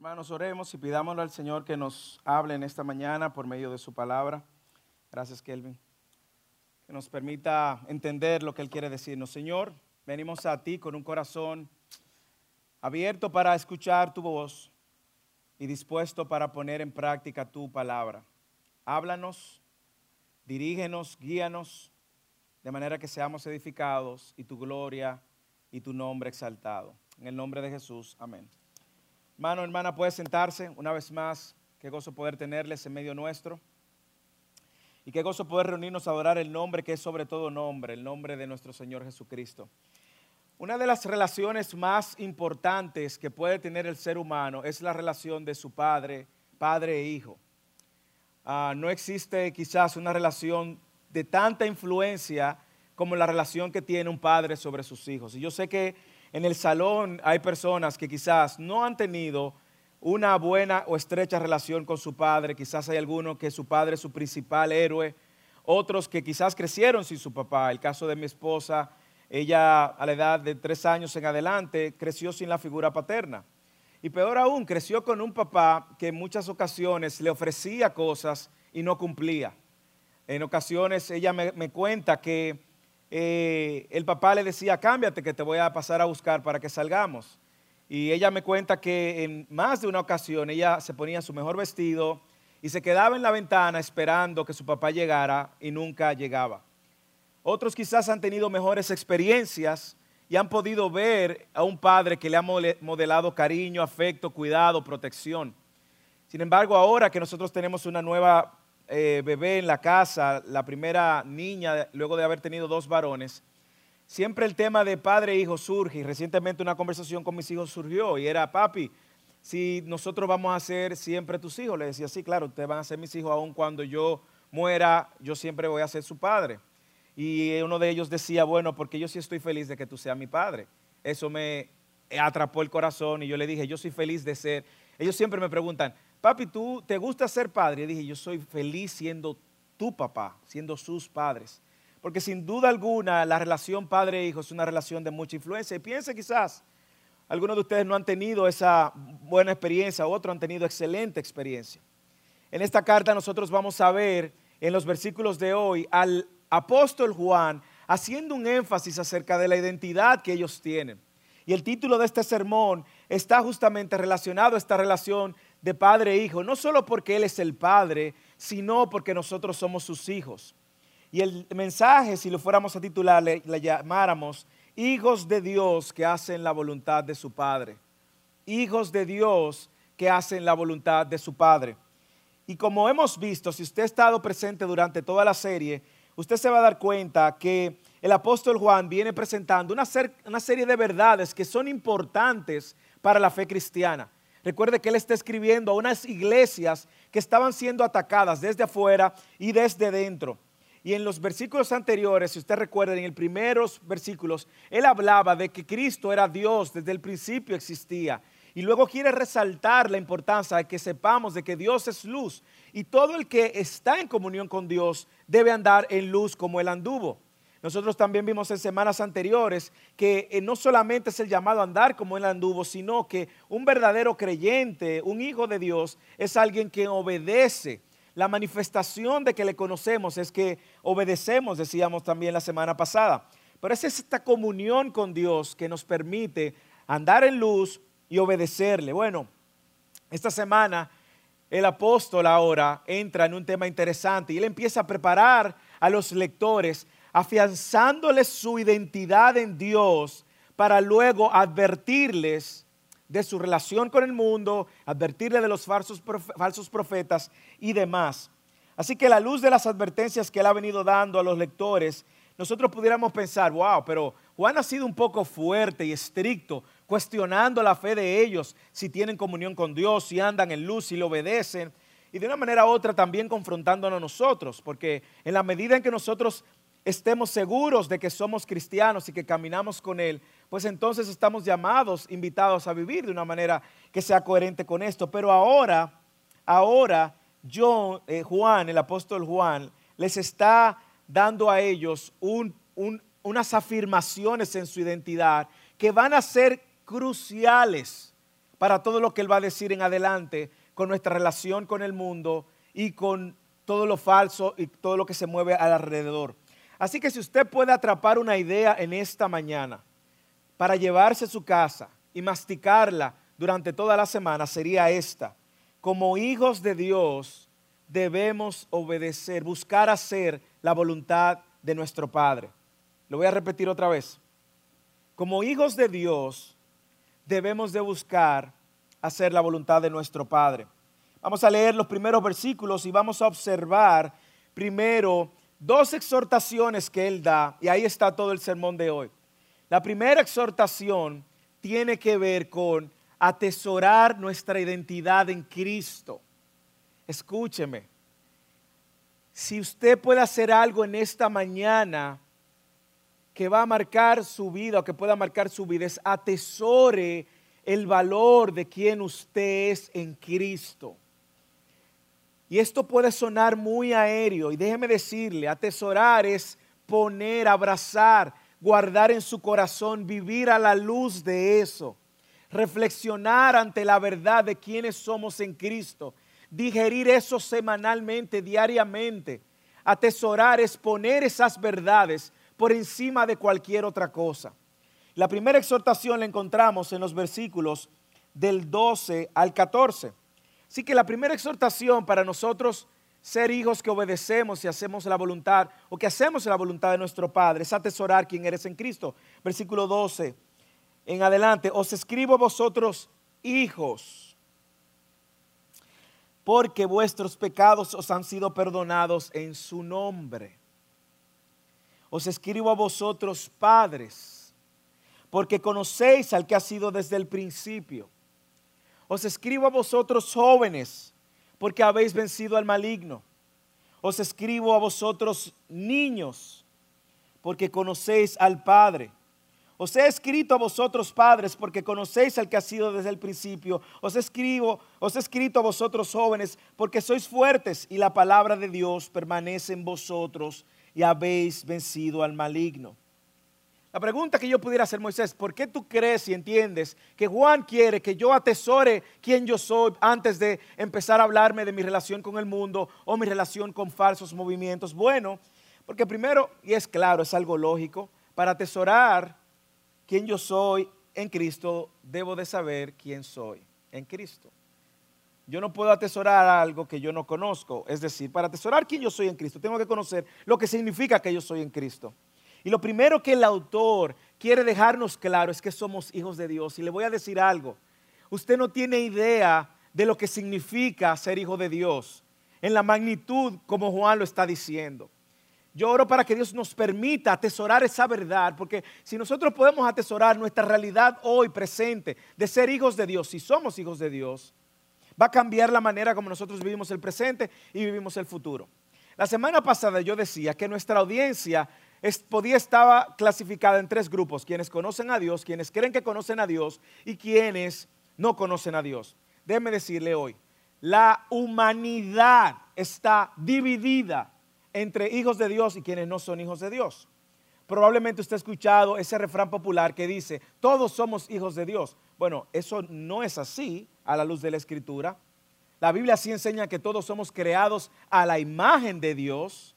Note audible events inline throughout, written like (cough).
Hermanos, oremos y pidámosle al Señor que nos hable en esta mañana por medio de su palabra. Gracias, Kelvin. Que nos permita entender lo que Él quiere decirnos. Señor, venimos a ti con un corazón abierto para escuchar tu voz y dispuesto para poner en práctica tu palabra. Háblanos, dirígenos, guíanos, de manera que seamos edificados y tu gloria y tu nombre exaltado. En el nombre de Jesús, amén. Hermano, hermana, puede sentarse una vez más. Qué gozo poder tenerles en medio nuestro. Y qué gozo poder reunirnos a adorar el nombre que es sobre todo nombre, el nombre de nuestro Señor Jesucristo. Una de las relaciones más importantes que puede tener el ser humano es la relación de su padre, padre e hijo. Ah, no existe quizás una relación de tanta influencia como la relación que tiene un padre sobre sus hijos. Y yo sé que en el salón hay personas que quizás no han tenido una buena o estrecha relación con su padre, quizás hay algunos que su padre es su principal héroe, otros que quizás crecieron sin su papá. El caso de mi esposa, ella a la edad de tres años en adelante creció sin la figura paterna. Y peor aún, creció con un papá que en muchas ocasiones le ofrecía cosas y no cumplía. En ocasiones ella me, me cuenta que eh, el papá le decía, cámbiate que te voy a pasar a buscar para que salgamos. Y ella me cuenta que en más de una ocasión ella se ponía su mejor vestido y se quedaba en la ventana esperando que su papá llegara y nunca llegaba. Otros quizás han tenido mejores experiencias y han podido ver a un padre que le ha modelado cariño, afecto, cuidado, protección. Sin embargo, ahora que nosotros tenemos una nueva eh, bebé en la casa, la primera niña, luego de haber tenido dos varones, siempre el tema de padre e hijo surge. Y recientemente una conversación con mis hijos surgió y era, papi, si nosotros vamos a ser siempre tus hijos, le decía, sí, claro, ustedes van a ser mis hijos aun cuando yo muera, yo siempre voy a ser su padre. Y uno de ellos decía, bueno, porque yo sí estoy feliz de que tú seas mi padre. Eso me atrapó el corazón y yo le dije, yo soy feliz de ser. Ellos siempre me preguntan, papi, ¿tú te gusta ser padre? Y dije, yo soy feliz siendo tu papá, siendo sus padres. Porque sin duda alguna la relación padre-hijo es una relación de mucha influencia. Y piense quizás, algunos de ustedes no han tenido esa buena experiencia, otros han tenido excelente experiencia. En esta carta nosotros vamos a ver en los versículos de hoy al apóstol Juan haciendo un énfasis acerca de la identidad que ellos tienen. Y el título de este sermón está justamente relacionado a esta relación de padre e hijo, no solo porque Él es el Padre, sino porque nosotros somos sus hijos. Y el mensaje, si lo fuéramos a titular, le, llamáramos hijos de Dios que hacen la voluntad de su Padre. Hijos de Dios que hacen la voluntad de su Padre. Y como hemos visto, si usted ha estado presente durante toda la serie, usted se va a dar cuenta que el apóstol Juan viene presentando una, una serie de verdades que son importantes para la fe cristiana. Recuerde que él está escribiendo a unas iglesias que estaban siendo atacadas desde afuera y desde dentro. Y en los versículos anteriores, si usted recuerda, en los primeros versículos, él hablaba de que Cristo era Dios, desde el principio existía. Y luego quiere resaltar la importancia de que sepamos de que Dios es luz. Y todo el que está en comunión con Dios debe andar en luz como él anduvo. Nosotros también vimos en semanas anteriores que eh, no solamente es el llamado a andar como él anduvo, sino que un verdadero creyente, un hijo de Dios, es alguien que obedece. La manifestación de que le conocemos es que obedecemos, decíamos también la semana pasada. Pero es esta comunión con Dios que nos permite andar en luz y obedecerle. Bueno, esta semana el apóstol ahora entra en un tema interesante y él empieza a preparar a los lectores afianzándoles su identidad en Dios para luego advertirles de su relación con el mundo, advertirles de los falsos, falsos profetas y demás. Así que la luz de las advertencias que él ha venido dando a los lectores, nosotros pudiéramos pensar, wow, pero Juan ha sido un poco fuerte y estricto, cuestionando la fe de ellos, si tienen comunión con Dios, si andan en luz, si le obedecen, y de una manera u otra también confrontándonos a nosotros, porque en la medida en que nosotros estemos seguros de que somos cristianos y que caminamos con Él, pues entonces estamos llamados, invitados a vivir de una manera que sea coherente con esto. Pero ahora, ahora yo, eh, Juan, el apóstol Juan, les está dando a ellos unas afirmaciones en su identidad que van a ser cruciales para todo lo que Él va a decir en adelante con nuestra relación con el mundo y con todo lo falso y todo lo que se mueve alrededor. Así que si usted puede atrapar una idea en esta mañana para llevarse a su casa y masticarla durante toda la semana, sería esta. Como hijos de Dios debemos obedecer, buscar hacer la voluntad de nuestro Padre. Lo voy a repetir otra vez. Como hijos de Dios debemos de buscar hacer la voluntad de nuestro Padre. Vamos a leer los primeros versículos y vamos a observar primero dos exhortaciones que él da, y ahí está todo el sermón de hoy. La primera exhortación tiene que ver con atesorar nuestra identidad en Cristo. Escúcheme, si usted puede hacer algo en esta mañana que va a marcar su vida o que pueda marcar su vida, es atesore el valor de quien usted es en Cristo. Y esto puede sonar muy aéreo y déjeme decirle, atesorar es poner, abrazar, guardar en su corazón, vivir a la luz de eso, reflexionar ante la verdad de quienes somos en Cristo, digerir eso semanalmente, diariamente. Atesorar es poner esas verdades por encima de cualquier otra cosa. La primera exhortación la encontramos en los versículos del 12 al 14. Así que la primera exhortación para nosotros ser hijos que obedecemos y hacemos la voluntad o que hacemos la voluntad de nuestro Padre es atesorar quién eres en Cristo. Versículo 12 en adelante, os escribo vosotros hijos, porque vuestros pecados os han sido perdonados en su nombre. Os escribo a vosotros padres, porque conocéis al que ha sido desde el principio. Os escribo a vosotros jóvenes, porque habéis vencido al maligno. Os escribo a vosotros niños, porque conocéis al Padre. Os he escrito a vosotros padres, porque conocéis al que ha sido desde el principio. Os escribo, os he escrito a vosotros jóvenes, porque sois fuertes y la palabra de Dios permanece en vosotros y habéis vencido al maligno. La pregunta que yo pudiera hacer, Moisés, ¿por qué tú crees y entiendes que Juan quiere que yo atesore quién yo soy antes de empezar a hablarme de mi relación con el mundo o mi relación con falsos movimientos? Bueno, porque primero, y es claro, es algo lógico, para atesorar quién yo soy en Cristo, debo de saber quién soy en Cristo. Yo no puedo atesorar algo que yo no conozco. Es decir, para atesorar quién yo soy en Cristo, tengo que conocer lo que significa que yo soy en Cristo. Y lo primero que el autor quiere dejarnos claro es que somos hijos de Dios. Y le voy a decir algo. Usted no tiene idea de lo que significa ser hijo de Dios en la magnitud como Juan lo está diciendo. Yo oro para que Dios nos permita atesorar esa verdad, porque si nosotros podemos atesorar nuestra realidad hoy presente de ser hijos de Dios, si somos hijos de Dios, va a cambiar la manera como nosotros vivimos el presente y vivimos el futuro. La semana pasada yo decía que nuestra audiencia podía estaba clasificada en tres grupos, quienes conocen a Dios, quienes creen que conocen a Dios y quienes no conocen a Dios. Déjeme decirle hoy, la humanidad está dividida entre hijos de Dios y quienes no son hijos de Dios. Probablemente usted ha escuchado ese refrán popular que dice, todos somos hijos de Dios. Bueno, eso no es así a la luz de la escritura. La Biblia sí enseña que todos somos creados a la imagen de Dios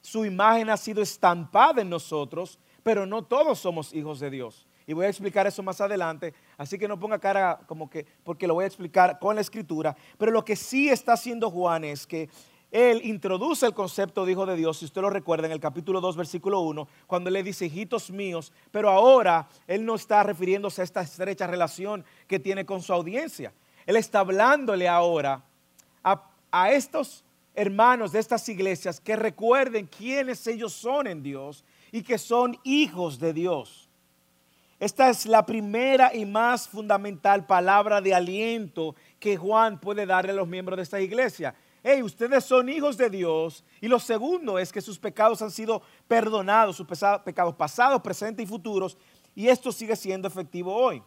su imagen ha sido estampada en nosotros, pero no todos somos hijos de Dios. Y voy a explicar eso más adelante, así que no ponga cara como que, porque lo voy a explicar con la escritura. Pero lo que sí está haciendo Juan es que él introduce el concepto de hijo de Dios, si usted lo recuerda en el capítulo 2, versículo 1, cuando le dice hijitos míos, pero ahora él no está refiriéndose a esta estrecha relación que tiene con su audiencia. Él está hablándole ahora a, a estos hermanos de estas iglesias que recuerden quiénes ellos son en Dios y que son hijos de Dios. Esta es la primera y más fundamental palabra de aliento que Juan puede darle a los miembros de esta iglesia. Hey, ustedes son hijos de Dios. Y lo segundo es que sus pecados han sido perdonados, sus pecados pasados, presentes y futuros. Y esto sigue siendo efectivo hoy.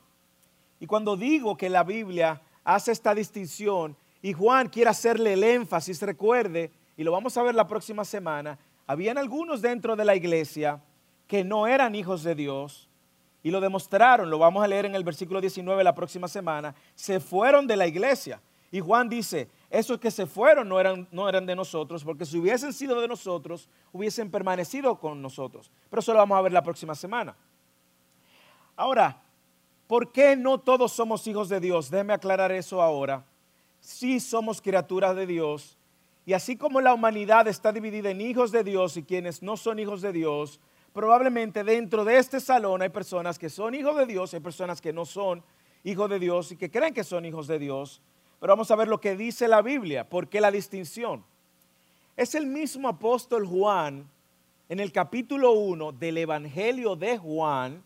Y cuando digo que la Biblia hace esta distinción y Juan quiere hacerle el énfasis, recuerde, y lo vamos a ver la próxima semana, habían algunos dentro de la iglesia que no eran hijos de Dios y lo demostraron, lo vamos a leer en el versículo 19 la próxima semana, se fueron de la iglesia. Y Juan dice, esos que se fueron no eran, no eran de nosotros, porque si hubiesen sido de nosotros, hubiesen permanecido con nosotros. Pero eso lo vamos a ver la próxima semana. Ahora, ¿por qué no todos somos hijos de Dios? Déjeme aclarar eso ahora. Sí somos criaturas de Dios. Y así como la humanidad está dividida en hijos de Dios y quienes no son hijos de Dios, probablemente dentro de este salón hay personas que son hijos de Dios, hay personas que no son hijos de Dios y que creen que son hijos de Dios. Pero vamos a ver lo que dice la Biblia, por qué la distinción. Es el mismo apóstol Juan en el capítulo 1 del Evangelio de Juan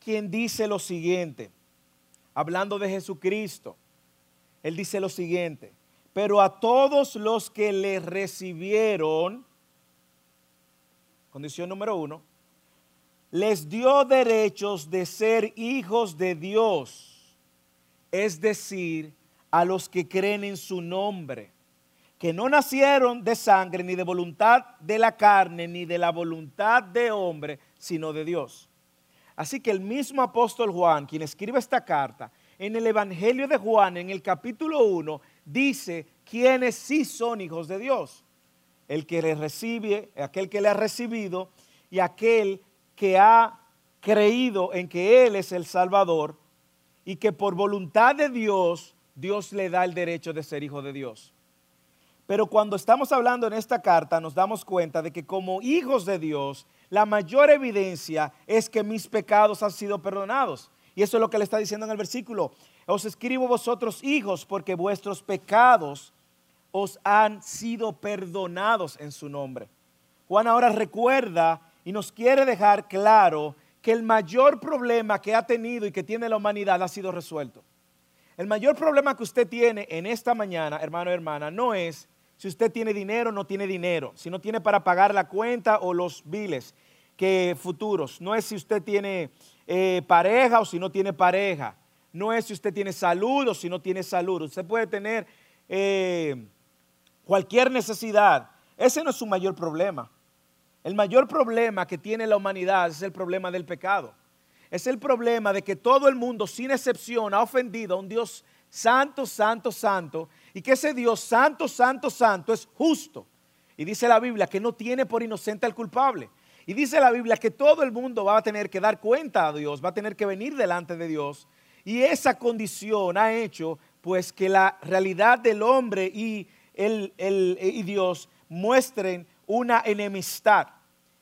quien dice lo siguiente, hablando de Jesucristo. Él dice lo siguiente, pero a todos los que le recibieron, Condición número uno, les dio derechos de ser hijos de Dios, es decir, a los que creen en su nombre, que no nacieron de sangre, ni de voluntad de la carne, ni de la voluntad de hombre, sino de Dios. Así que el mismo apóstol Juan, quien escribe esta carta, en el Evangelio de Juan, en el capítulo 1, dice quiénes sí son hijos de Dios el que le recibe, aquel que le ha recibido y aquel que ha creído en que Él es el Salvador y que por voluntad de Dios, Dios le da el derecho de ser hijo de Dios. Pero cuando estamos hablando en esta carta nos damos cuenta de que como hijos de Dios, la mayor evidencia es que mis pecados han sido perdonados. Y eso es lo que le está diciendo en el versículo. Os escribo vosotros hijos porque vuestros pecados os han sido perdonados en su nombre. Juan ahora recuerda y nos quiere dejar claro que el mayor problema que ha tenido y que tiene la humanidad ha sido resuelto. El mayor problema que usted tiene en esta mañana, hermano y hermana, no es si usted tiene dinero o no tiene dinero, si no tiene para pagar la cuenta o los biles que futuros, no es si usted tiene eh, pareja o si no tiene pareja, no es si usted tiene salud o si no tiene salud. Usted puede tener eh, cualquier necesidad, ese no es su mayor problema. El mayor problema que tiene la humanidad es el problema del pecado. Es el problema de que todo el mundo, sin excepción, ha ofendido a un Dios santo, santo, santo, y que ese Dios santo, santo, santo es justo. Y dice la Biblia que no tiene por inocente al culpable. Y dice la Biblia que todo el mundo va a tener que dar cuenta a Dios, va a tener que venir delante de Dios. Y esa condición ha hecho pues que la realidad del hombre y el, y Dios muestren una enemistad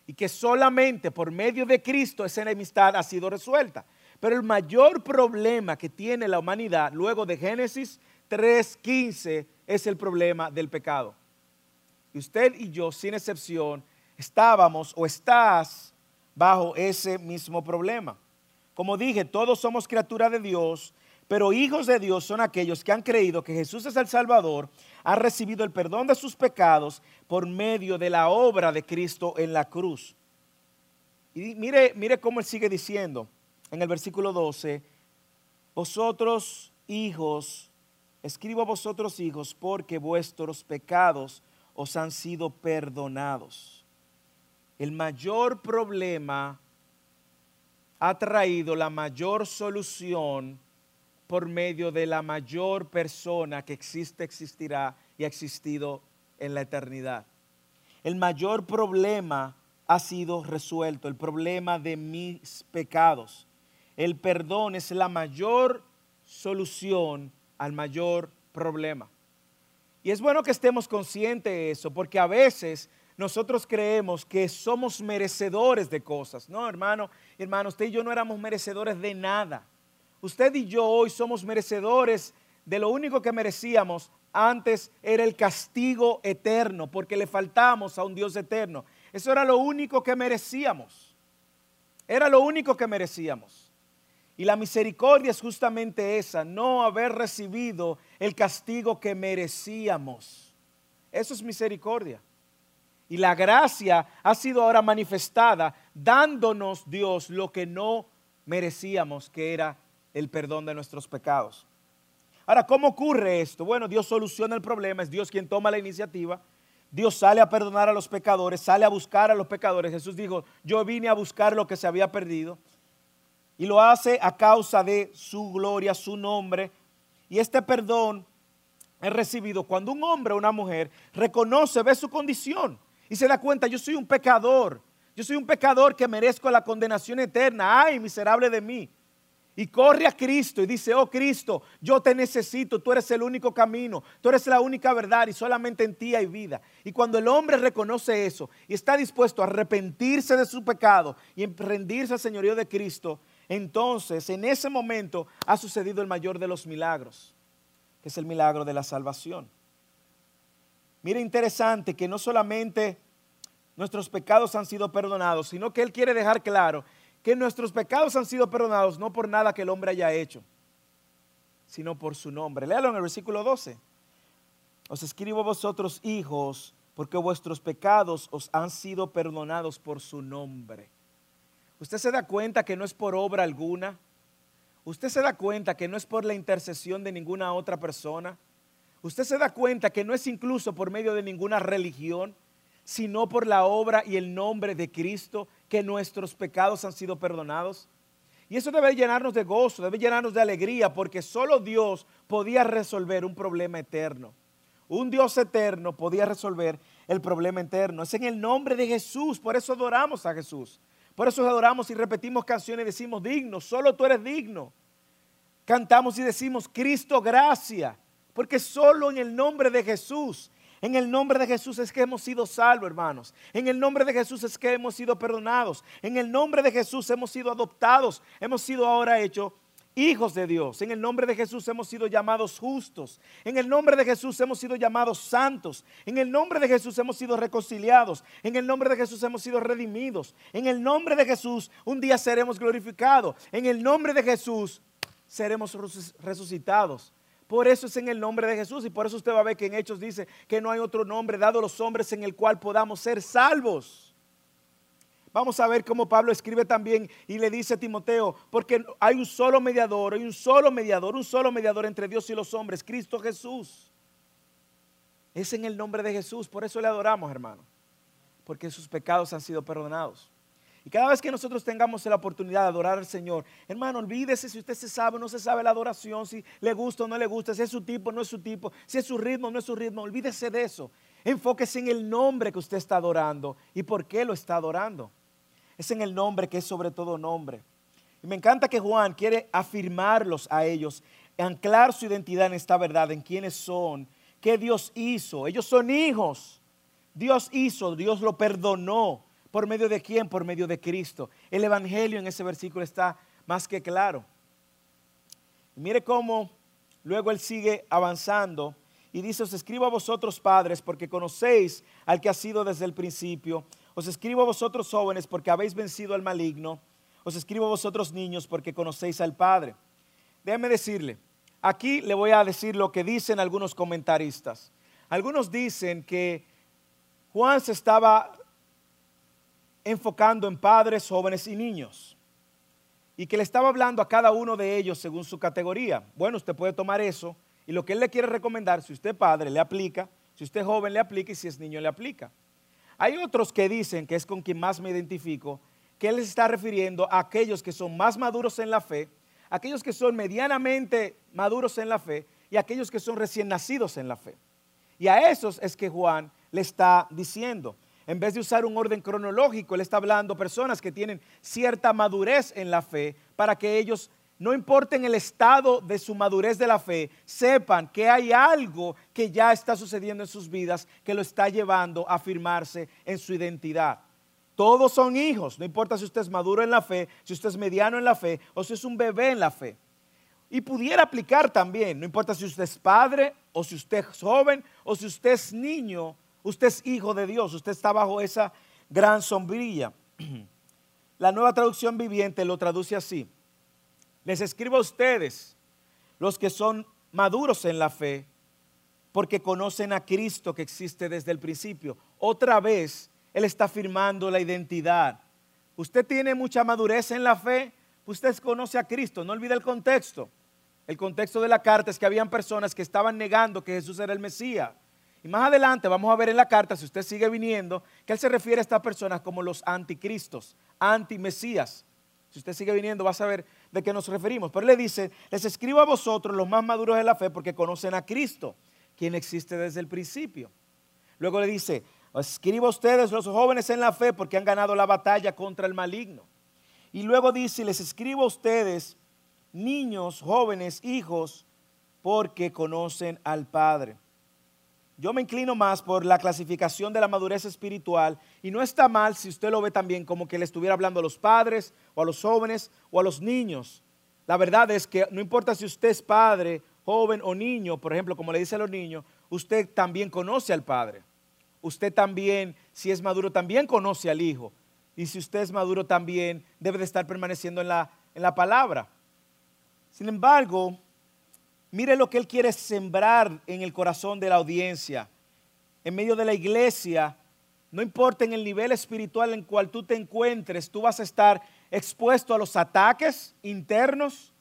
y que solamente por medio de Cristo esa enemistad ha sido resuelta. Pero el mayor problema que tiene la humanidad luego de Génesis 3.15 es el problema del pecado. Y usted y yo, sin excepción, estábamos o estás bajo ese mismo problema. Como dije, todos somos criaturas de Dios pero hijos de Dios son aquellos que han creído que Jesús es el Salvador, han recibido el perdón de sus pecados por medio de la obra de Cristo en la cruz. Y mire, mire cómo él sigue diciendo en el versículo 12, vosotros hijos, escribo a vosotros hijos porque vuestros pecados os han sido perdonados. El mayor problema ha traído la mayor solución por medio de la mayor persona que existe, existirá y ha existido en la eternidad. El mayor problema ha sido resuelto, el problema de mis pecados. El perdón es la mayor solución al mayor problema. Y es bueno que estemos conscientes de eso, porque a veces nosotros creemos que somos merecedores de cosas. No, hermano, hermano, usted y yo no éramos merecedores de nada. Usted y yo hoy somos merecedores de lo único que merecíamos antes era el castigo eterno, porque le faltamos a un Dios eterno. Eso era lo único que merecíamos. Era lo único que merecíamos. Y la misericordia es justamente esa, no haber recibido el castigo que merecíamos. Eso es misericordia. Y la gracia ha sido ahora manifestada dándonos Dios lo que no merecíamos, que era el perdón de nuestros pecados. Ahora, ¿cómo ocurre esto? Bueno, Dios soluciona el problema, es Dios quien toma la iniciativa. Dios sale a perdonar a los pecadores, sale a buscar a los pecadores. Jesús dijo, yo vine a buscar lo que se había perdido. y lo hace a causa de su gloria, su nombre. Y este perdón es recibido cuando un hombre o una mujer reconoce, ve su condición y se da cuenta, yo soy un pecador, yo soy un pecador que merezco la condenación eterna, ay, miserable de mí. Y corre a Cristo y dice, oh Cristo, yo te necesito, tú eres el único camino, tú eres la única verdad y solamente en ti hay vida. Y cuando el hombre reconoce eso y está dispuesto a arrepentirse de su pecado y rendirse al señorío de Cristo, entonces en ese momento ha sucedido el mayor de los milagros, que es el milagro de la salvación. Mira interesante que no solamente nuestros pecados han sido perdonados, sino que Él quiere dejar claro que nuestros pecados han sido perdonados no por nada que el hombre haya hecho, sino por su nombre. Léalo en el versículo 12. Os escribo vosotros, hijos, porque vuestros pecados os han sido perdonados por su nombre. ¿Usted se da cuenta que no es por obra alguna? ¿Usted se da cuenta que no es por la intercesión de ninguna otra persona? ¿Usted se da cuenta que no es incluso por medio de ninguna religión, sino por la obra y el nombre de Cristo que nuestros pecados han sido perdonados. Y eso debe llenarnos de gozo, debe llenarnos de alegría, porque solo Dios podía resolver un problema eterno. Un Dios eterno podía resolver el problema eterno. Es en el nombre de Jesús, por eso adoramos a Jesús. Por eso adoramos y repetimos canciones y decimos, digno, solo tú eres digno. Cantamos y decimos, Cristo, gracia, porque solo en el nombre de Jesús en el nombre de Jesús es que hemos sido salvos, hermanos. En el nombre de Jesús es que hemos sido perdonados. En el nombre de Jesús hemos sido adoptados. Hemos sido ahora hechos hijos de Dios. En el nombre de Jesús hemos sido llamados justos. En el nombre de Jesús hemos sido llamados santos. En el nombre de Jesús hemos sido reconciliados. En el nombre de Jesús hemos sido redimidos. En el nombre de Jesús un día seremos glorificados. En el nombre de Jesús seremos resucitados. Por eso es en el nombre de Jesús y por eso usted va a ver que en Hechos dice que no hay otro nombre dado a los hombres en el cual podamos ser salvos. Vamos a ver cómo Pablo escribe también y le dice a Timoteo, porque hay un solo mediador, hay un solo mediador, un solo mediador entre Dios y los hombres, Cristo Jesús. Es en el nombre de Jesús, por eso le adoramos, hermano, porque sus pecados han sido perdonados. Y cada vez que nosotros tengamos la oportunidad de adorar al Señor, hermano, olvídese si usted se sabe o no se sabe la adoración, si le gusta o no le gusta, si es su tipo o no es su tipo, si es su ritmo o no es su ritmo, olvídese de eso. Enfóquese en el nombre que usted está adorando y por qué lo está adorando. Es en el nombre que es sobre todo nombre. Y me encanta que Juan quiere afirmarlos a ellos, anclar su identidad en esta verdad, en quiénes son, qué Dios hizo. Ellos son hijos. Dios hizo, Dios lo perdonó. ¿Por medio de quién? Por medio de Cristo. El Evangelio en ese versículo está más que claro. mire cómo luego él sigue avanzando y dice, os escribo a vosotros padres porque conocéis al que ha sido desde el principio. Os escribo a vosotros jóvenes porque habéis vencido al maligno. Os escribo a vosotros niños porque conocéis al Padre. Déjame decirle, aquí le voy a decir lo que dicen algunos comentaristas. Algunos dicen que Juan se estaba enfocando en padres, jóvenes y niños. Y que le estaba hablando a cada uno de ellos según su categoría. Bueno, usted puede tomar eso y lo que él le quiere recomendar, si usted padre, le aplica, si usted joven, le aplica y si es niño, le aplica. Hay otros que dicen, que es con quien más me identifico, que él está refiriendo a aquellos que son más maduros en la fe, aquellos que son medianamente maduros en la fe y aquellos que son recién nacidos en la fe. Y a esos es que Juan le está diciendo. En vez de usar un orden cronológico, él está hablando personas que tienen cierta madurez en la fe para que ellos, no importen el estado de su madurez de la fe, sepan que hay algo que ya está sucediendo en sus vidas que lo está llevando a afirmarse en su identidad. Todos son hijos, no importa si usted es maduro en la fe, si usted es mediano en la fe o si es un bebé en la fe. Y pudiera aplicar también, no importa si usted es padre o si usted es joven o si usted es niño Usted es hijo de Dios, usted está bajo esa gran sombrilla. (clears throat) La nueva traducción viviente lo traduce así. Les escribo a ustedes, los que son maduros en la fe, porque conocen a Cristo que existe desde el principio. Otra vez, Él está afirmando la identidad. Usted tiene mucha madurez en la fe, usted conoce a Cristo, no olvide el contexto. El contexto de la carta es que habían personas que estaban negando que Jesús era el Mesías. Y más adelante vamos a ver en la carta, si usted sigue viniendo, que él se refiere a estas personas como los anticristos, antimesías. Si usted sigue viniendo, va a saber de qué nos referimos. Pero le dice, les escribo a vosotros, los más maduros de la fe, porque conocen a Cristo, quien existe desde el principio. Luego le dice, escribo a ustedes, los jóvenes en la fe, porque han ganado la batalla contra el maligno. Y luego dice, les escribo a ustedes, niños, jóvenes, hijos, porque conocen al Padre. Yo me inclino más por la clasificación de la madurez espiritual y no está mal si usted lo ve también como que le estuviera hablando a los padres o a los jóvenes o a los niños. La verdad es que no importa si usted es padre, joven o niño, por ejemplo, como le dice a los niños, usted también conoce al Padre. Usted también, si es maduro, también conoce al Hijo. Y si usted es maduro también, debe de estar permaneciendo en la, en la palabra. Sin embargo, Mire lo que Él quiere sembrar en el corazón de la audiencia, en medio de la iglesia. No importa en el nivel espiritual en cual tú te encuentres, tú vas a estar expuesto a los ataques internos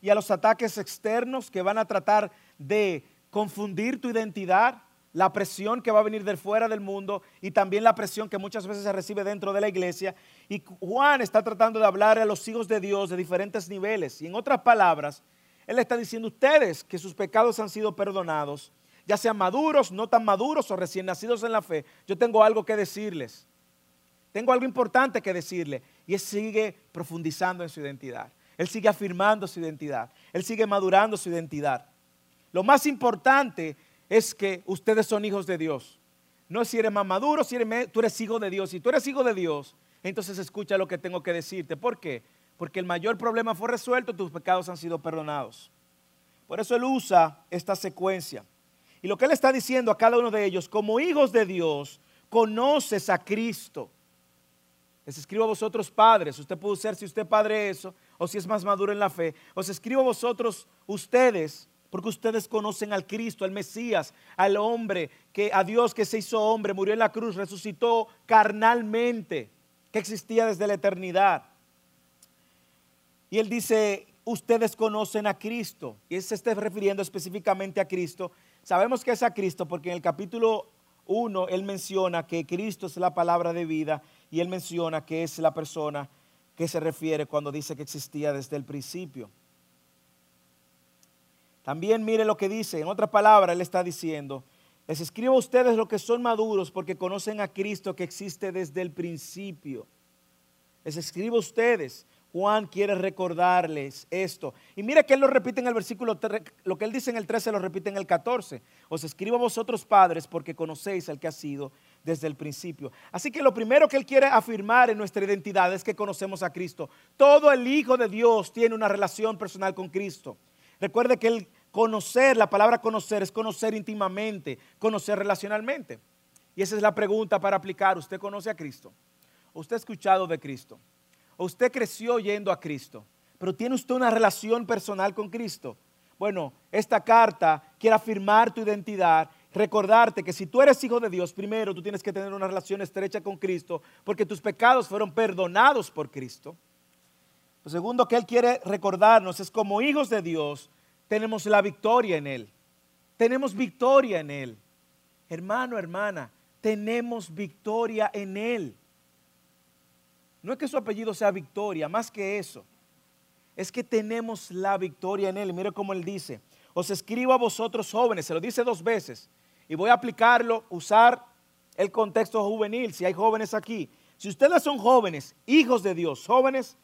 y a los ataques externos que van a tratar de confundir tu identidad, la presión que va a venir del fuera del mundo y también la presión que muchas veces se recibe dentro de la iglesia. Y Juan está tratando de hablar a los hijos de Dios de diferentes niveles. Y en otras palabras, él está diciendo ustedes que sus pecados han sido perdonados, ya sean maduros, no tan maduros o recién nacidos en la fe. Yo tengo algo que decirles. Tengo algo importante que decirle. Y él sigue profundizando en su identidad. Él sigue afirmando su identidad. Él sigue madurando su identidad. Lo más importante es que ustedes son hijos de Dios. No si eres más maduro, si eres, tú eres hijo de Dios. Si tú eres hijo de Dios, entonces escucha lo que tengo que decirte. ¿Por qué? Porque el mayor problema fue resuelto, tus pecados han sido perdonados. Por eso él usa esta secuencia. Y lo que él está diciendo a cada uno de ellos, como hijos de Dios, conoces a Cristo. Les escribo a vosotros padres, usted puede ser si usted padre eso, o si es más maduro en la fe. Os escribo a vosotros ustedes, porque ustedes conocen al Cristo, al Mesías, al hombre, que a Dios que se hizo hombre, murió en la cruz, resucitó carnalmente, que existía desde la eternidad. Y él dice, ustedes conocen a Cristo. Y él se está refiriendo específicamente a Cristo. Sabemos que es a Cristo porque en el capítulo 1 él menciona que Cristo es la palabra de vida y él menciona que es la persona que se refiere cuando dice que existía desde el principio. También mire lo que dice, en otra palabra él está diciendo, les escribo a ustedes lo que son maduros porque conocen a Cristo que existe desde el principio. Les escribo a ustedes Juan quiere recordarles esto. Y mira que él lo repite en el versículo, lo que él dice en el 13 lo repite en el 14. Os escribo a vosotros padres porque conocéis al que ha sido desde el principio. Así que lo primero que él quiere afirmar en nuestra identidad es que conocemos a Cristo. Todo el Hijo de Dios tiene una relación personal con Cristo. Recuerde que el conocer, la palabra conocer es conocer íntimamente, conocer relacionalmente. Y esa es la pregunta para aplicar. ¿Usted conoce a Cristo? ¿Usted ha escuchado de Cristo? Usted creció yendo a Cristo, pero tiene usted una relación personal con Cristo. Bueno, esta carta quiere afirmar tu identidad, recordarte que si tú eres hijo de Dios, primero tú tienes que tener una relación estrecha con Cristo, porque tus pecados fueron perdonados por Cristo. Lo segundo que Él quiere recordarnos es como hijos de Dios, tenemos la victoria en Él. Tenemos victoria en Él. Hermano, hermana, tenemos victoria en Él. No es que su apellido sea victoria, más que eso. Es que tenemos la victoria en Él. Mire cómo Él dice. Os escribo a vosotros jóvenes, se lo dice dos veces. Y voy a aplicarlo, usar el contexto juvenil, si hay jóvenes aquí. Si ustedes son jóvenes, hijos de Dios, jóvenes,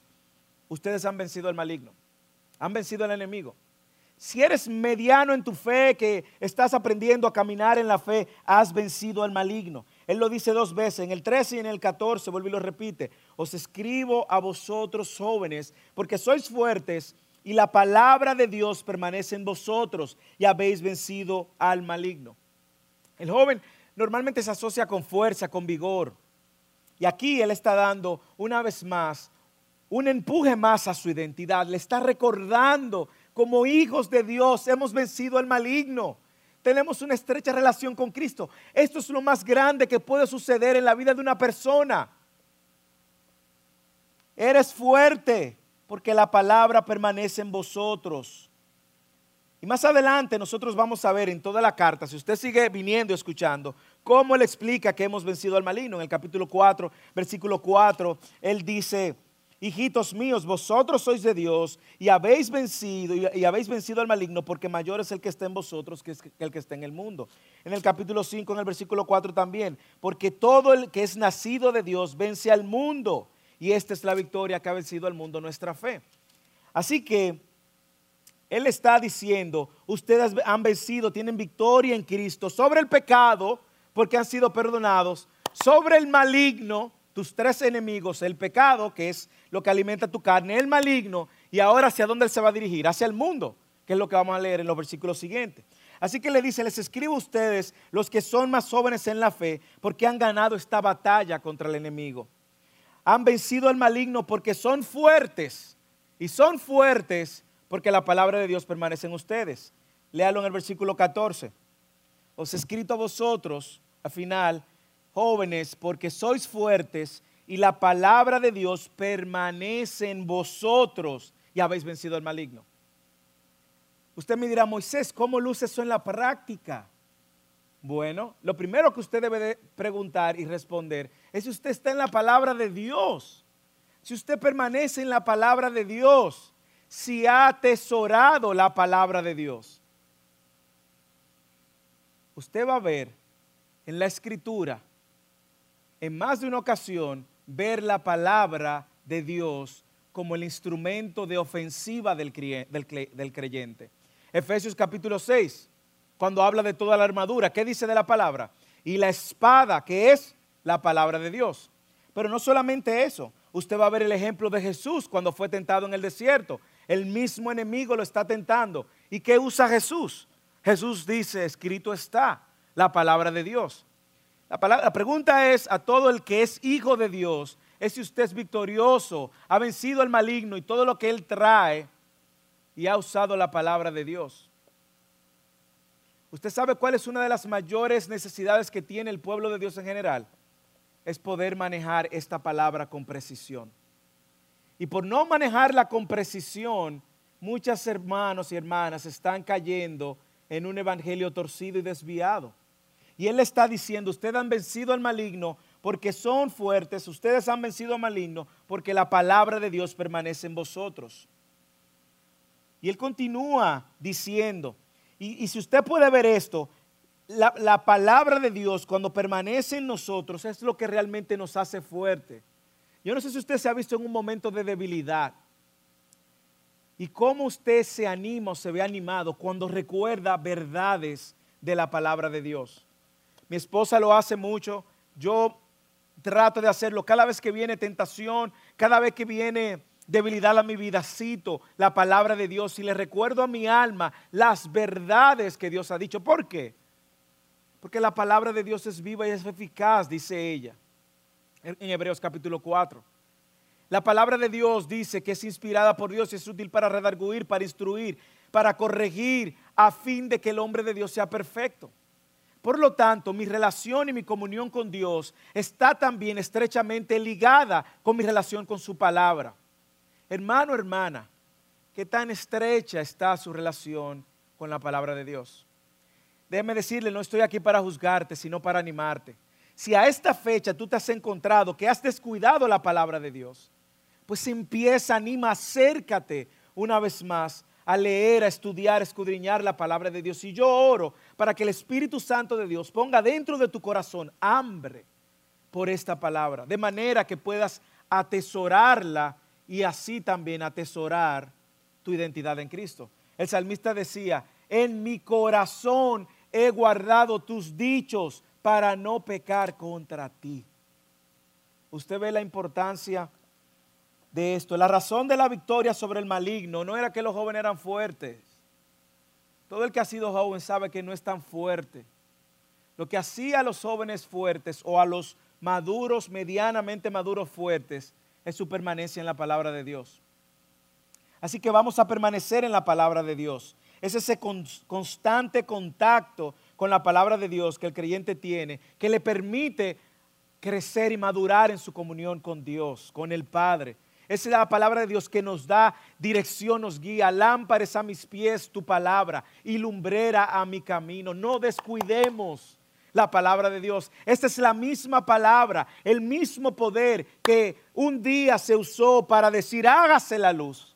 ustedes han vencido al maligno. Han vencido al enemigo. Si eres mediano en tu fe, que estás aprendiendo a caminar en la fe, has vencido al maligno. Él lo dice dos veces, en el 13 y en el 14, vuelve y lo repite. Os escribo a vosotros jóvenes, porque sois fuertes y la palabra de Dios permanece en vosotros y habéis vencido al maligno. El joven normalmente se asocia con fuerza, con vigor. Y aquí él está dando una vez más un empuje más a su identidad. Le está recordando como hijos de Dios hemos vencido al maligno tenemos una estrecha relación con Cristo. Esto es lo más grande que puede suceder en la vida de una persona. Eres fuerte porque la palabra permanece en vosotros. Y más adelante nosotros vamos a ver en toda la carta, si usted sigue viniendo y escuchando, cómo él explica que hemos vencido al maligno. En el capítulo 4, versículo 4, él dice, hijitos míos, vosotros sois de Dios y habéis vencido y, habéis vencido al maligno porque mayor es el que está en vosotros que, el que está en el mundo. En el capítulo 5, en el versículo 4 también, porque todo el que es nacido de Dios vence al mundo y esta es la victoria que ha vencido al mundo, nuestra fe. Así que Él está diciendo, ustedes han vencido, tienen victoria en Cristo sobre el pecado porque han sido perdonados, sobre el maligno tus tres enemigos, el pecado, que es lo que alimenta tu carne, el maligno, y ahora hacia dónde él se va a dirigir, hacia el mundo, que es lo que vamos a leer en los versículos siguientes. Así que le dice, les escribo a ustedes, los que son más jóvenes en la fe, porque han ganado esta batalla contra el enemigo. Han vencido al maligno porque son fuertes, y son fuertes porque la palabra de Dios permanece en ustedes. Léalo en el versículo 14. Os he escrito a vosotros, al final, jóvenes, porque sois fuertes y la palabra de Dios permanece en vosotros y habéis vencido al maligno. Usted me dirá, Moisés, ¿cómo luce eso en la práctica? Bueno, lo primero que usted debe de preguntar y responder es si usted está en la palabra de Dios. Si usted permanece en la palabra de Dios, si ha atesorado la palabra de Dios. Usted va a ver en la escritura en más de una ocasión ver la palabra de Dios como el instrumento de ofensiva del, creyente. Efesios capítulo 6, cuando habla de toda la armadura, ¿qué dice de la palabra? Y la espada, que es la palabra de Dios. Pero no solamente eso, usted va a ver el ejemplo de Jesús cuando fue tentado en el desierto. El mismo enemigo lo está tentando. ¿Y qué usa Jesús? Jesús dice, escrito está la palabra de Dios. La, pregunta es a todo el que es hijo de Dios, es si usted es victorioso, ha vencido al maligno y todo lo que él trae y ha usado la palabra de Dios. ¿Usted sabe cuál es una de las mayores necesidades que tiene el pueblo de Dios en general? Es poder manejar esta palabra con precisión. Y por no manejarla con precisión, muchos hermanos y hermanas están cayendo en un evangelio torcido y desviado. Y Él está diciendo, ustedes han vencido al maligno porque son fuertes, ustedes han vencido al maligno porque la palabra de Dios permanece en vosotros. Y Él continúa diciendo, y, si usted puede ver esto, la, la, palabra de Dios cuando permanece en nosotros es lo que realmente nos hace fuerte. Yo no sé si usted se ha visto en un momento de debilidad y cómo usted se anima o se ve animado cuando recuerda verdades de la palabra de Dios. Mi esposa lo hace mucho. Yo trato de hacerlo. Cada vez que viene tentación, cada vez que viene debilidad a mi vida, cito la palabra de Dios y le recuerdo a mi alma las verdades que Dios ha dicho. ¿Por qué? Porque la palabra de Dios es viva y es eficaz, dice ella en Hebreos capítulo 4. La palabra de Dios dice que es inspirada por Dios y es útil para redarguir, para instruir, para corregir, a fin de que el hombre de Dios sea perfecto. Por lo tanto, mi relación y mi comunión con Dios está también estrechamente ligada con mi relación con su palabra. Hermano, hermana, ¿qué tan estrecha está su relación con la palabra de Dios? Déjeme decirle, no estoy aquí para juzgarte, sino para animarte. Si a esta fecha tú te has encontrado que has descuidado la palabra de Dios, pues empieza, anima, acércate una vez más a leer, a estudiar, a escudriñar la palabra de Dios. Y yo oro para que el Espíritu Santo de Dios ponga dentro de tu corazón hambre por esta palabra, de manera que puedas atesorarla y así también atesorar tu identidad en Cristo. El salmista decía, en mi corazón he guardado tus dichos para no pecar contra ti. Usted ve la importancia de esto. La razón de la victoria sobre el maligno no era que los jóvenes eran fuertes. Todo el que ha sido joven sabe que no es tan fuerte. Lo que hacía a los jóvenes fuertes o a los maduros, medianamente maduros fuertes, es su permanencia en la palabra de Dios. Así que vamos a permanecer en la palabra de Dios. Es ese constante contacto con la palabra de Dios que el creyente tiene, que le permite crecer y madurar en su comunión con Dios, con el Padre. Esa es la palabra de Dios que nos da dirección, nos guía. Lámpares a mis pies tu palabra y lumbrera a mi camino. No descuidemos la palabra de Dios. Esta es la misma palabra, el mismo poder que un día se usó para decir hágase la luz.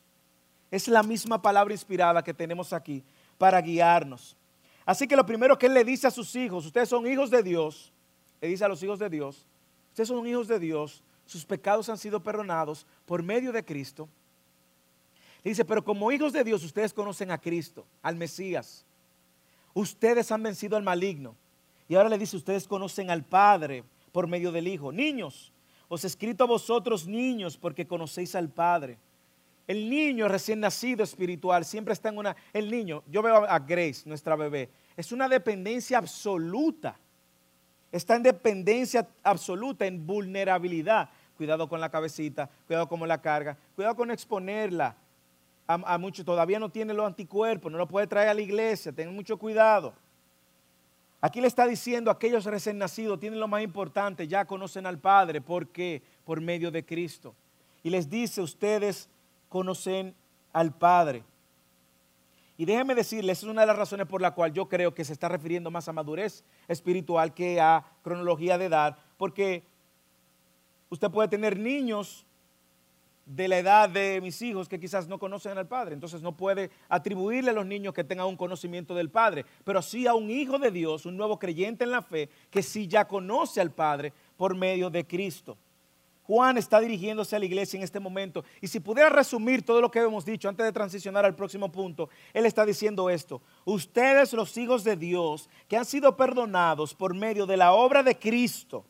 Es la misma palabra inspirada que tenemos aquí para guiarnos. Así que lo primero que él le dice a sus hijos, ustedes son hijos de Dios, le dice a los hijos de Dios, ustedes son hijos de Dios, sus pecados han sido perdonados por medio de Cristo. dice, pero como hijos de Dios ustedes conocen a Cristo, al Mesías. Ustedes han vencido al maligno. Y ahora le dice, ustedes conocen al Padre por medio del Hijo. Niños, os escrito a vosotros niños porque conocéis al Padre. El niño recién nacido espiritual siempre está en una... El niño, yo veo a Grace, nuestra bebé, es una dependencia absoluta. Está en dependencia absoluta, en vulnerabilidad. Cuidado con la cabecita, cuidado con la carga, cuidado con exponerla a, mucho. Todavía no tiene los anticuerpos, no lo puede traer a la iglesia, tengan mucho cuidado. Aquí le está diciendo aquellos recién nacidos, tienen lo más importante, ya conocen al Padre. ¿Por qué? Por medio de Cristo. Y les dice, ustedes conocen al Padre. Y déjenme decirles, es una de las razones por la cual yo creo que se está refiriendo más a madurez espiritual que a cronología de edad, porque usted puede tener niños de la edad de mis hijos que quizás no conocen al Padre. Entonces no puede atribuirle a los niños que tengan un conocimiento del Padre, pero sí a un hijo de Dios, un nuevo creyente en la fe, que sí ya conoce al Padre por medio de Cristo. Juan está dirigiéndose a la iglesia en este momento. Y si pudiera resumir todo lo que hemos dicho antes de transicionar al próximo punto, él está diciendo esto. Ustedes los hijos de Dios que han sido perdonados por medio de la obra de Cristo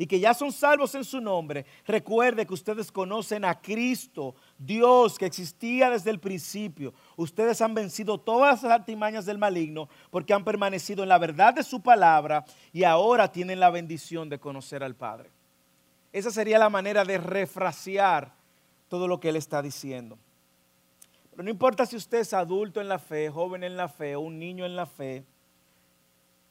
y que ya son salvos en su nombre, recuerde que ustedes conocen a Cristo, Dios que existía desde el principio. Ustedes han vencido todas las artimañas del maligno porque han permanecido en la verdad de su palabra y ahora tienen la bendición de conocer al Padre. Esa sería la manera de refrasear todo lo que él está diciendo. Pero no importa si usted es adulto en la fe, joven en la fe un niño en la fe,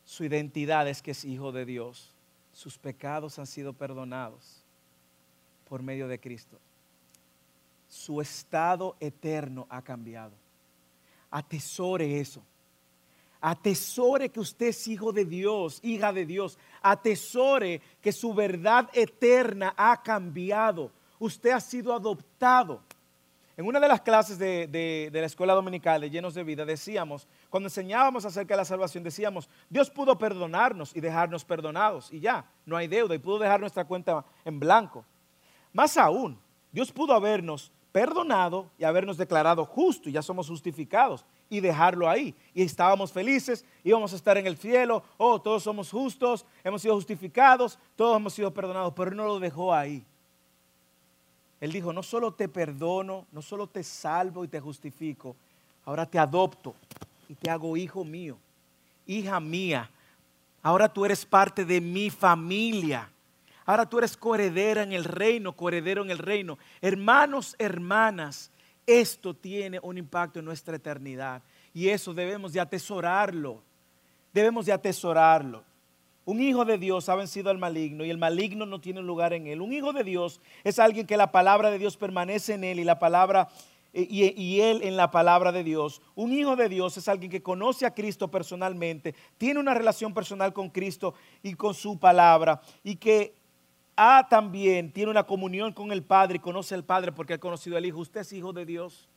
su identidad es que es hijo de Dios sus pecados han sido perdonados por medio de Cristo. Su estado eterno ha cambiado. Atesore eso. Atesore que usted es hijo de Dios, hija de Dios. Atesore que su verdad eterna ha cambiado. Usted ha sido adoptado. En una de las clases de, la escuela dominical de Llenos de Vida decíamos, cuando enseñábamos acerca de la salvación, decíamos, Dios pudo perdonarnos y dejarnos perdonados y ya, no hay deuda y pudo dejar nuestra cuenta en blanco. Más aún, Dios pudo habernos perdonado y habernos declarado justo y ya somos justificados y dejarlo ahí. Y estábamos felices, íbamos a estar en el cielo, oh, todos somos justos, hemos sido justificados, todos hemos sido perdonados, pero no lo dejó ahí. Él dijo, no solo te perdono, no solo te salvo y te justifico, ahora te adopto y te hago hijo mío, hija mía. Ahora tú eres parte de mi familia. Ahora tú eres coheredera en el reino, coheredero en el reino. Hermanos, hermanas, esto tiene un impacto en nuestra eternidad y eso debemos de atesorarlo. Debemos de atesorarlo. Un hijo de Dios ha vencido al maligno y el maligno no tiene lugar en él. Un hijo de Dios es alguien que la palabra de Dios permanece en él y la palabra eh, y, él en la palabra de Dios. Un hijo de Dios es alguien que conoce a Cristo personalmente, tiene una relación personal con Cristo y con su palabra y que ha también tiene una comunión con el Padre y conoce al Padre porque ha conocido al Hijo. Usted es hijo de Dios.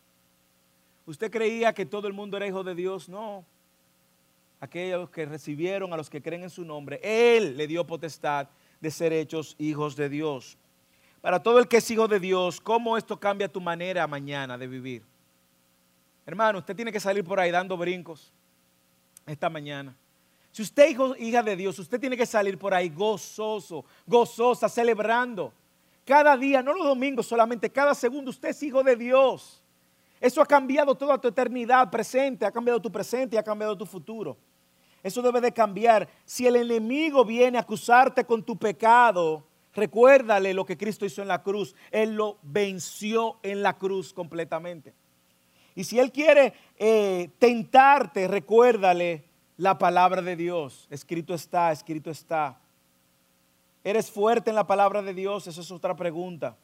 ¿Usted creía que todo el mundo era hijo de Dios? No aquellos que recibieron, a los que creen en su nombre, Él le dio potestad de ser hechos hijos de Dios. Para todo el que es hijo de Dios, ¿cómo esto cambia tu manera mañana de vivir? Hermano, usted tiene que salir por ahí dando brincos esta mañana. Si usted es hijo, hija de Dios, usted tiene que salir por ahí gozoso, gozosa, celebrando. Cada día, no los domingos solamente, cada segundo usted es hijo de Dios. Eso ha cambiado toda tu eternidad presente, ha cambiado tu presente y ha cambiado tu futuro. Eso debe de cambiar. Si el enemigo viene a acusarte con tu pecado, recuérdale lo que Cristo hizo en la cruz. Él lo venció en la cruz completamente. Y si Él quiere eh, tentarte, recuérdale la palabra de Dios. Escrito está, escrito está. ¿Eres fuerte en la palabra de Dios? Esa es otra pregunta.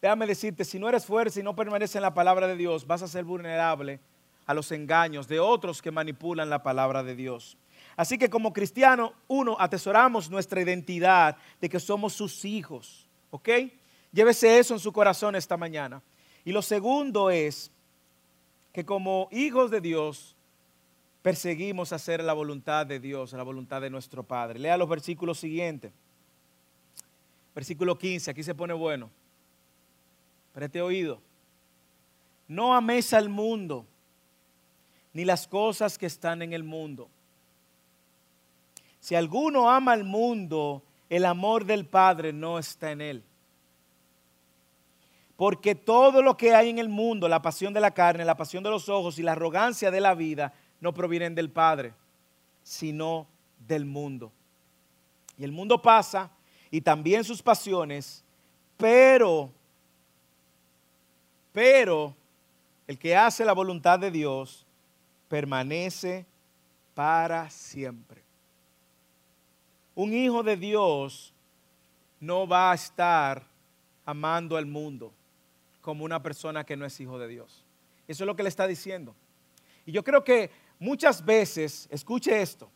Déjame decirte, si no eres fuerte y no permaneces en la palabra de Dios, vas a ser vulnerable a los engaños de otros que manipulan la palabra de Dios. Así que como cristiano, uno, atesoramos nuestra identidad de que somos sus hijos. ¿Ok? Llévese eso en su corazón esta mañana. Y lo segundo es que como hijos de Dios perseguimos hacer la voluntad de Dios, la voluntad de nuestro Padre. Lea los versículos siguientes. Versículo 15, aquí se pone bueno. Preste oído. No améis al mundo, ni las cosas que están en el mundo. Si alguno ama al mundo, el amor del Padre no está en él. Porque todo lo que hay en el mundo, la pasión de la carne, la pasión de los ojos y la arrogancia de la vida, no provienen del Padre, sino del mundo. Y el mundo pasa y también sus pasiones, pero, pero el que hace la voluntad de Dios permanece para siempre. Un hijo de Dios no va a estar amando al mundo como una persona que no es hijo de Dios. Eso es lo que le está diciendo. Y yo creo que muchas veces, escuche esto,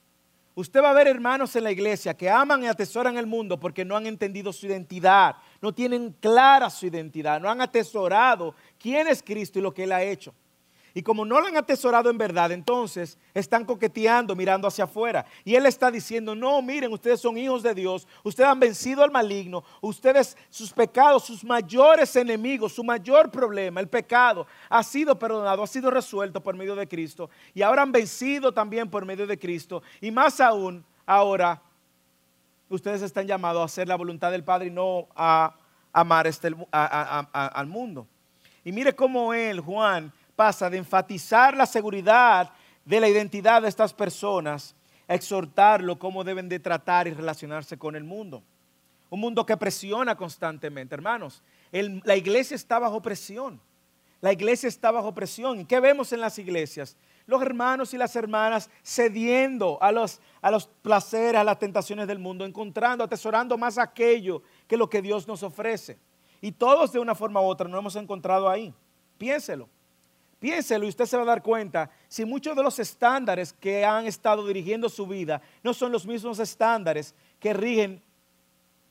usted va a ver hermanos en la iglesia que aman y atesoran el mundo porque no han entendido su identidad, no tienen clara su identidad, no han atesorado quién es Cristo y lo que Él ha hecho. Y como no lo han atesorado en verdad, entonces están coqueteando, mirando hacia afuera. Y Él está diciendo, no, miren, ustedes son hijos de Dios, ustedes han vencido al maligno, ustedes, sus pecados, sus mayores enemigos, su mayor problema, el pecado, ha sido perdonado, ha sido resuelto por medio de Cristo. Y ahora han vencido también por medio de Cristo. Y más aún, ahora, ustedes están llamados a hacer la voluntad del Padre y no a amar este, al mundo. Y mire cómo Él, Juan, pasa de enfatizar la seguridad de la identidad de estas personas a exhortarlo cómo deben de tratar y relacionarse con el mundo. Un mundo que presiona constantemente, hermanos. la iglesia está bajo presión. La iglesia está bajo presión. ¿Y qué vemos en las iglesias? Los hermanos y las hermanas cediendo a los, a los placeres, a las tentaciones del mundo, encontrando, atesorando más aquello que lo que Dios nos ofrece. Y todos de una forma u otra nos hemos encontrado ahí. Piénselo. Piénselo y usted se va a dar cuenta si muchos de los estándares que han estado dirigiendo su vida no son los mismos estándares que rigen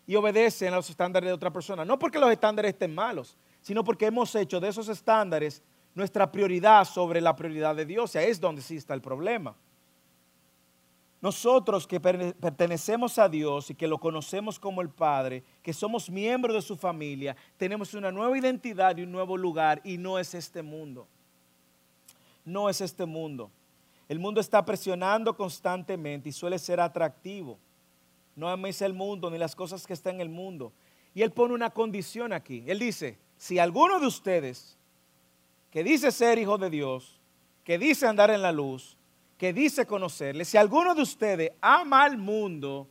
y obedecen a los estándares de otra persona. No porque los estándares estén malos, sino porque hemos hecho de esos estándares nuestra prioridad sobre la prioridad de Dios. Y ahí es donde sí está el problema. Nosotros que pertenecemos a Dios y que lo conocemos como el Padre, que somos miembros de su familia, tenemos una nueva identidad y un nuevo lugar y no es este mundo no es este mundo. El mundo está presionando constantemente y suele ser atractivo. No améis el mundo ni las cosas que están en el mundo. Y él pone una condición aquí. Él dice, si alguno de ustedes que dice ser hijo de Dios, que dice andar en la luz, que dice conocerle, si alguno de ustedes ama al mundo,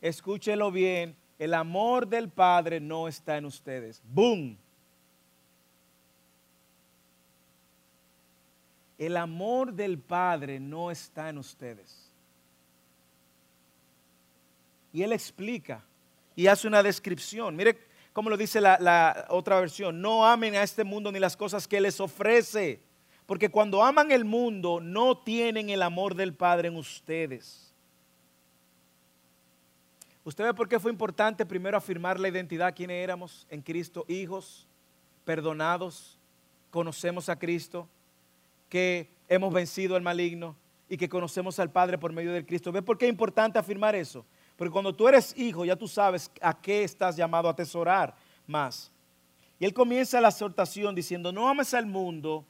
escúchelo bien, el amor del Padre no está en ustedes. ¡Boom! El amor del Padre no está en ustedes. Y él explica y hace una descripción. Mire cómo lo dice la, otra versión. No amen a este mundo ni las cosas que les ofrece. Porque cuando aman el mundo no tienen el amor del Padre en ustedes. ¿Usted ve por qué fue importante primero afirmar la identidad, quiénes éramos en Cristo, hijos, perdonados, conocemos a Cristo? Que hemos vencido al maligno y que conocemos al Padre por medio del Cristo. ¿Ves por qué es importante afirmar eso? Porque cuando tú eres hijo, ya tú sabes a qué estás llamado a atesorar más. Y él comienza la exhortación diciendo, no ames al mundo.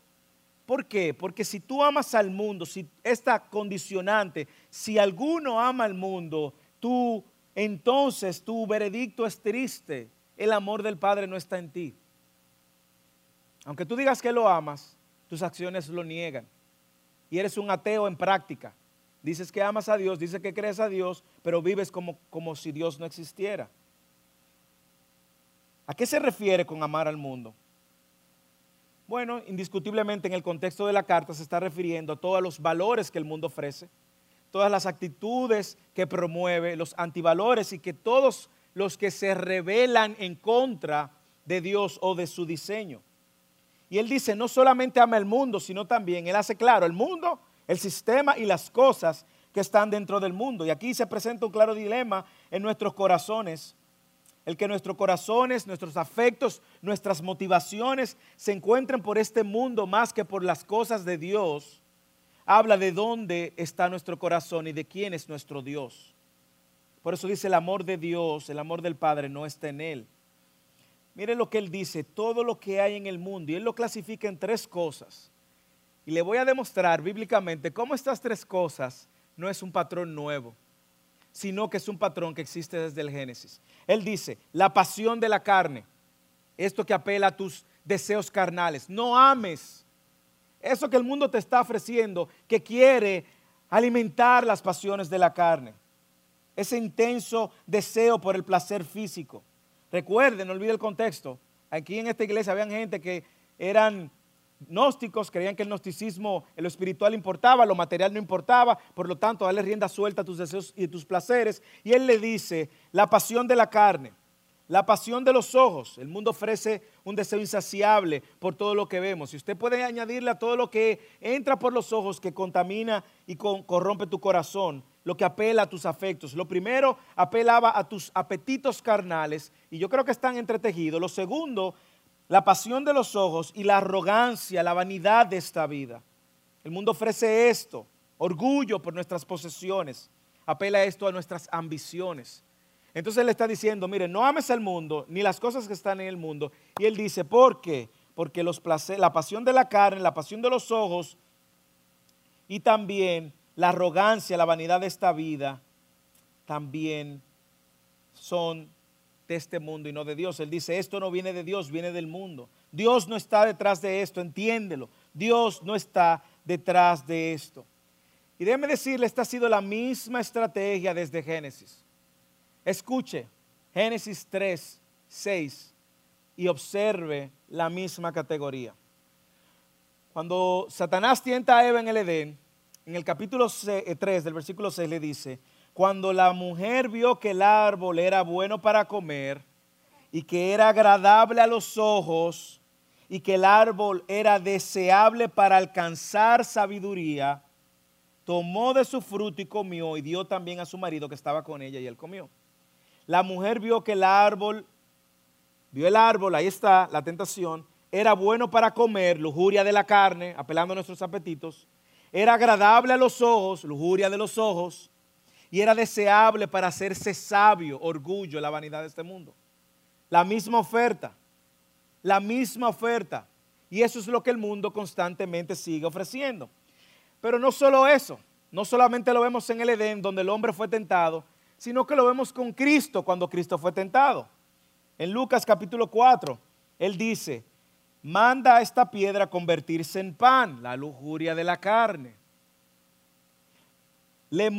¿Por qué? Porque si tú amas al mundo, si esta condicionante, si alguno ama al mundo, tú entonces tu veredicto es triste. El amor del Padre no está en ti. Aunque tú digas que lo amas, tus acciones lo niegan. Y eres un ateo en práctica. Dices que amas a Dios, dices que crees a Dios, pero vives como, como si Dios no existiera. ¿A qué se refiere con amar al mundo? Bueno, indiscutiblemente en el contexto de la carta se está refiriendo a todos los valores que el mundo ofrece, todas las actitudes que promueve, los antivalores y que todos los que se rebelan en contra de Dios o de su diseño. Y él dice, no solamente ama el mundo, sino también, él hace claro, el mundo, el sistema y las cosas que están dentro del mundo. Y aquí se presenta un claro dilema en nuestros corazones. El que nuestros corazones, nuestros afectos, nuestras motivaciones se encuentren por este mundo más que por las cosas de Dios, habla de dónde está nuestro corazón y de quién es nuestro Dios. Por eso dice el amor de Dios, el amor del Padre no está en Él. Mire lo que Él dice, todo lo que hay en el mundo, y Él lo clasifica en tres cosas. Y le voy a demostrar bíblicamente cómo estas tres cosas no es un patrón nuevo, sino que es un patrón que existe desde el Génesis. Él dice, la pasión de la carne, esto que apela a tus deseos carnales, no ames eso que el mundo te está ofreciendo, que quiere alimentar las pasiones de la carne, ese intenso deseo por el placer físico. Recuerden, no olviden el contexto, aquí en esta iglesia habían gente que eran gnósticos, creían que el gnosticismo, lo espiritual importaba, lo material no importaba, por lo tanto, dale rienda suelta a tus deseos y tus placeres. Y él le dice, la pasión de la carne, la pasión de los ojos. El mundo ofrece un deseo insaciable por todo lo que vemos. Y usted puede añadirle a todo lo que entra por los ojos, que contamina y corrompe tu corazón, lo que apela a tus afectos. Lo primero, apelaba a tus apetitos carnales, y yo creo que están entretejidos. Lo segundo, la pasión de los ojos y la arrogancia, la vanidad de esta vida. El mundo ofrece esto, orgullo por nuestras posesiones, apela esto a nuestras ambiciones. Entonces él está diciendo, mire, no ames al mundo ni las cosas que están en el mundo. Y él dice, ¿por qué? Porque los la pasión de la carne, la pasión de los ojos y también la arrogancia, la vanidad de esta vida, también son de este mundo y no de Dios. Él dice, esto no viene de Dios, viene del mundo. Dios no está detrás de esto, entiéndelo. Dios no está detrás de esto. Y déjeme decirle, esta ha sido la misma estrategia desde Génesis. Escuche Génesis 3, 6 y observe la misma categoría. Cuando Satanás tienta a Eva en el Edén, en el capítulo 3 eh, del versículo 6 le dice, cuando la mujer vio que el árbol era bueno para comer y que era agradable a los ojos y que el árbol era deseable para alcanzar sabiduría, tomó de su fruto y comió y dio también a su marido que estaba con ella y él comió. La mujer vio que el árbol, vio el árbol, ahí está la tentación, era bueno para comer, lujuria de la carne, apelando a nuestros apetitos, era agradable a los ojos, lujuria de los ojos, y era deseable para hacerse sabio, orgullo, la vanidad de este mundo. La misma oferta, la misma oferta. Y eso es lo que el mundo constantemente sigue ofreciendo. Pero no solo eso, no solamente lo vemos en el Edén, donde el hombre fue tentado, sino que lo vemos con Cristo cuando Cristo fue tentado. En Lucas capítulo 4, él dice, manda a esta piedra convertirse en pan, la lujuria de la carne le,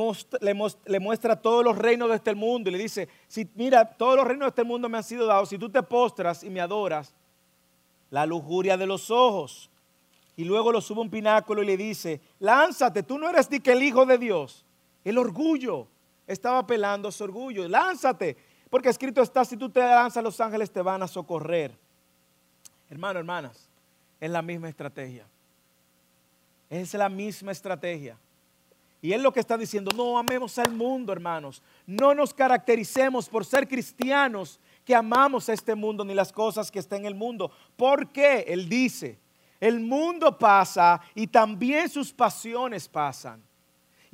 muestra, todos los reinos de este mundo y le dice, si, mira, todos los reinos de este mundo me han sido dados, si tú te postras y me adoras, la lujuria de los ojos. Y luego lo sube un pináculo y le dice, lánzate, tú no eres ni que el Hijo de Dios. El orgullo, estaba apelando a su orgullo, lánzate, porque escrito está, si tú te lanzas, los ángeles te van a socorrer. Hermano, hermanas, es la misma estrategia. Es la misma estrategia. Y él lo que está diciendo, no amemos al mundo, hermanos. No nos caractericemos por ser cristianos que amamos este mundo ni las cosas que están en el mundo. ¿Por qué? Él dice, el mundo pasa y también sus pasiones pasan.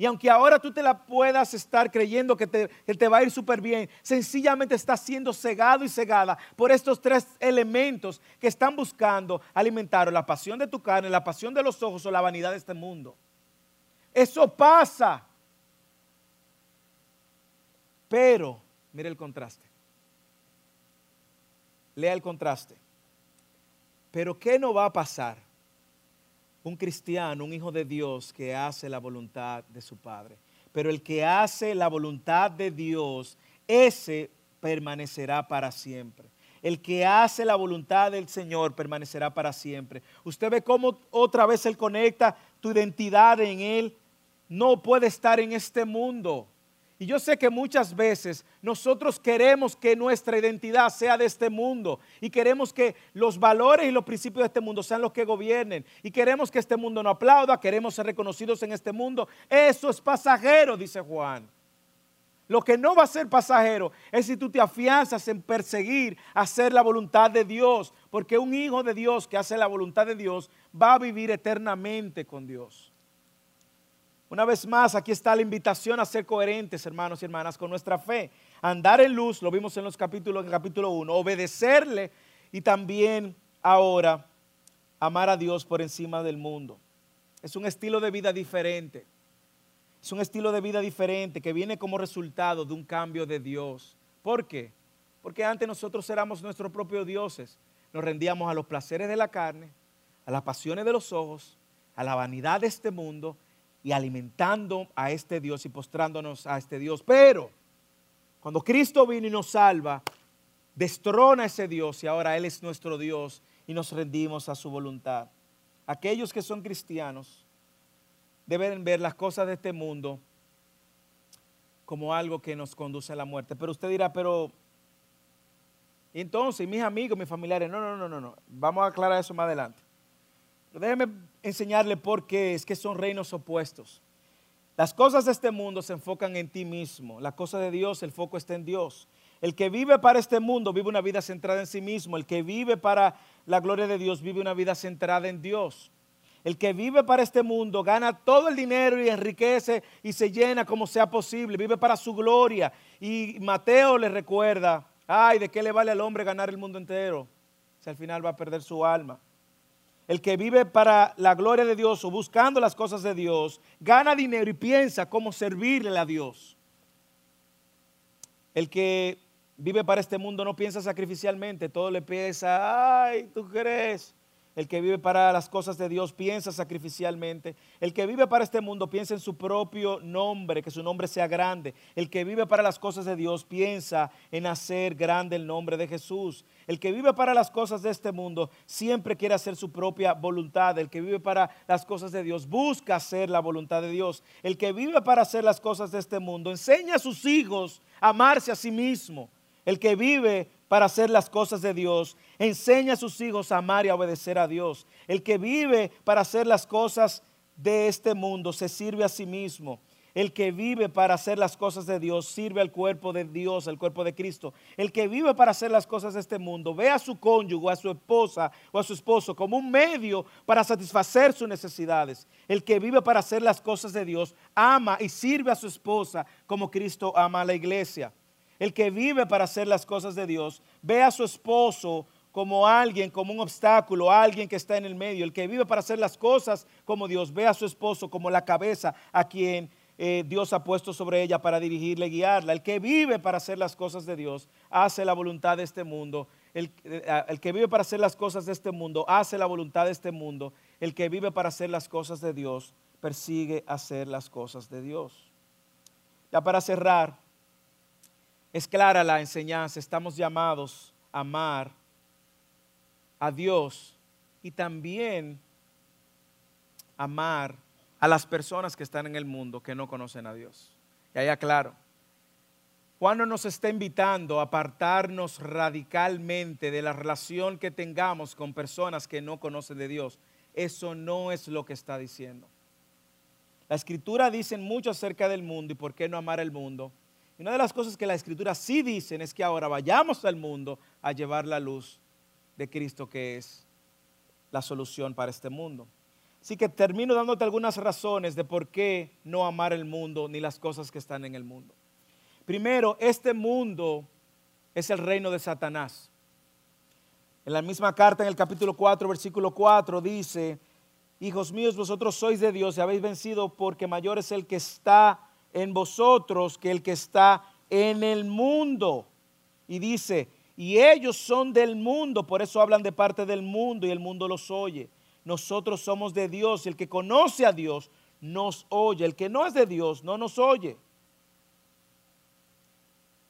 Y aunque ahora tú te la puedas estar creyendo que te, que te va a ir súper bien, sencillamente estás siendo cegado y cegada por estos tres elementos que están buscando alimentar la pasión de tu carne, la pasión de los ojos o la vanidad de este mundo. Eso pasa. Pero, mire el contraste. Lea el contraste. Pero ¿qué no va a pasar? Un cristiano, un hijo de Dios que hace la voluntad de su Padre. Pero el que hace la voluntad de Dios, ese permanecerá para siempre. El que hace la voluntad del Señor permanecerá para siempre. Usted ve cómo otra vez Él conecta tu identidad en Él no puede estar en este mundo. Y yo sé que muchas veces nosotros queremos que nuestra identidad sea de este mundo y queremos que los valores y los principios de este mundo sean los que gobiernen y queremos que este mundo no aplauda, queremos ser reconocidos en este mundo. Eso es pasajero, dice Juan. Lo que no va a ser pasajero es si tú te afianzas en perseguir, hacer la voluntad de Dios, porque un hijo de Dios que hace la voluntad de Dios va a vivir eternamente con Dios. Una vez más, aquí está la invitación a ser coherentes, hermanos y hermanas, con nuestra fe. Andar en luz, lo vimos en los capítulos, en capítulo 1, obedecerle y también ahora amar a Dios por encima del mundo. Es un estilo de vida diferente. Es un estilo de vida diferente que viene como resultado de un cambio de Dios. ¿Por qué? Porque antes nosotros éramos nuestros propios dioses. Nos rendíamos a los placeres de la carne, a las pasiones de los ojos, a la vanidad de este mundo y alimentando a este Dios y postrándonos a este Dios. Pero cuando Cristo vino y nos salva, destrona a ese Dios y ahora Él es nuestro Dios y nos rendimos a su voluntad. Aquellos que son cristianos deben ver las cosas de este mundo como algo que nos conduce a la muerte. Pero usted dirá, pero entonces mis amigos, mis familiares, no, no, no, no, no. Vamos a aclarar eso más adelante. Déjeme enseñarle por qué es que son reinos opuestos. Las cosas de este mundo se enfocan en ti mismo. La cosa de Dios, el foco está en Dios. El que vive para este mundo vive una vida centrada en sí mismo. El que vive para la gloria de Dios vive una vida centrada en Dios. El que vive para este mundo gana todo el dinero y enriquece y se llena como sea posible. Vive para su gloria. Y Mateo le recuerda, ay, ¿de qué le vale al hombre ganar el mundo entero? Si al final va a perder su alma el que vive para la gloria de Dios o buscando las cosas de Dios, gana dinero y piensa cómo servirle a Dios. El que vive para este mundo no piensa sacrificialmente, todo le piensa, ay, ¿tú crees? El que vive para las cosas de Dios piensa sacrificialmente. El que vive para este mundo piensa en su propio nombre, que su nombre sea grande. El que vive para las cosas de Dios piensa en hacer grande el nombre de Jesús. El que vive para las cosas de este mundo siempre quiere hacer su propia voluntad. El que vive para las cosas de Dios busca hacer la voluntad de Dios. El que vive para hacer las cosas de este mundo enseña a sus hijos a amarse a sí mismo. El que vive para hacer las cosas de Dios, enseña a sus hijos a amar y a obedecer a Dios. El que vive para hacer las cosas de este mundo se sirve a sí mismo. El que vive para hacer las cosas de Dios sirve al cuerpo de Dios, al cuerpo de Cristo. El que vive para hacer las cosas de este mundo ve a su cónyuge, a su esposa o a su esposo como un medio para satisfacer sus necesidades. El que vive para hacer las cosas de Dios ama y sirve a su esposa como Cristo ama a la iglesia. El que vive para hacer las cosas de Dios ve a su esposo como alguien, como un obstáculo, alguien que está en el medio. El que vive para hacer las cosas como Dios ve a su esposo como la cabeza a quien eh, Dios ha puesto sobre ella para dirigirle, y guiarla. El que vive para hacer las cosas de Dios hace la voluntad de este mundo. El, eh, el que vive para hacer las cosas de este mundo hace la voluntad de este mundo. El que vive para hacer las cosas de Dios persigue hacer las cosas de Dios. Ya para cerrar, es clara la enseñanza, estamos llamados a amar a Dios y también amar a las personas que están en el mundo que no conocen a Dios. Y ahí aclaro, Juan no nos está invitando a apartarnos radicalmente de la relación que tengamos con personas que no conocen de Dios. Eso no es lo que está diciendo. La escritura dice mucho acerca del mundo y por qué no amar el mundo. Y una de las cosas que la escritura sí dicen es que ahora vayamos al mundo a llevar la luz de Cristo que es la solución para este mundo. Así que termino dándote algunas razones de por qué no amar el mundo ni las cosas que están en el mundo. Primero, este mundo es el reino de Satanás. En la misma carta, en el capítulo 4, versículo 4, dice, hijos míos, vosotros sois de Dios y habéis vencido porque mayor es el que está en vosotros que el que está en el mundo. Y dice, y ellos son del mundo, por eso hablan de parte del mundo y el mundo los oye. Nosotros somos de Dios el que conoce a Dios nos oye. El que no es de Dios no nos oye.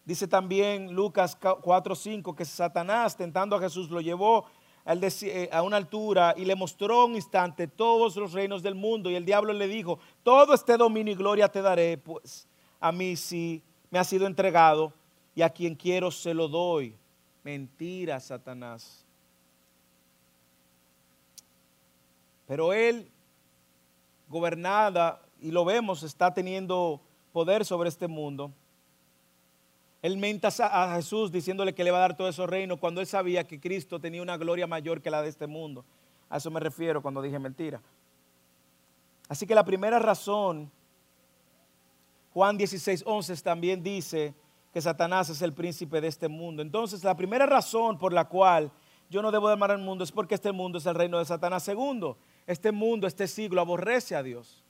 Dice también Lucas 4:5 que Satanás tentando a Jesús lo llevó a una altura y le mostró un instante todos los reinos del mundo y el diablo le dijo, todo este dominio y gloria te daré, pues a mí sí me ha sido entregado y a quien quiero se lo doy. Mentira, Satanás. Pero él, gobernada, y lo vemos, está teniendo poder sobre este mundo. Él menta a Jesús diciéndole que le va a dar todo ese reino cuando él sabía que Cristo tenía una gloria mayor que la de este mundo. A eso me refiero cuando dije mentira. Así que la primera razón, Juan 16, 11 también dice que Satanás es el príncipe de este mundo. Entonces, la primera razón por la cual yo no debo amar al mundo es porque este mundo es el reino de Satanás. Segundo, este mundo, este siglo aborrece a Dios.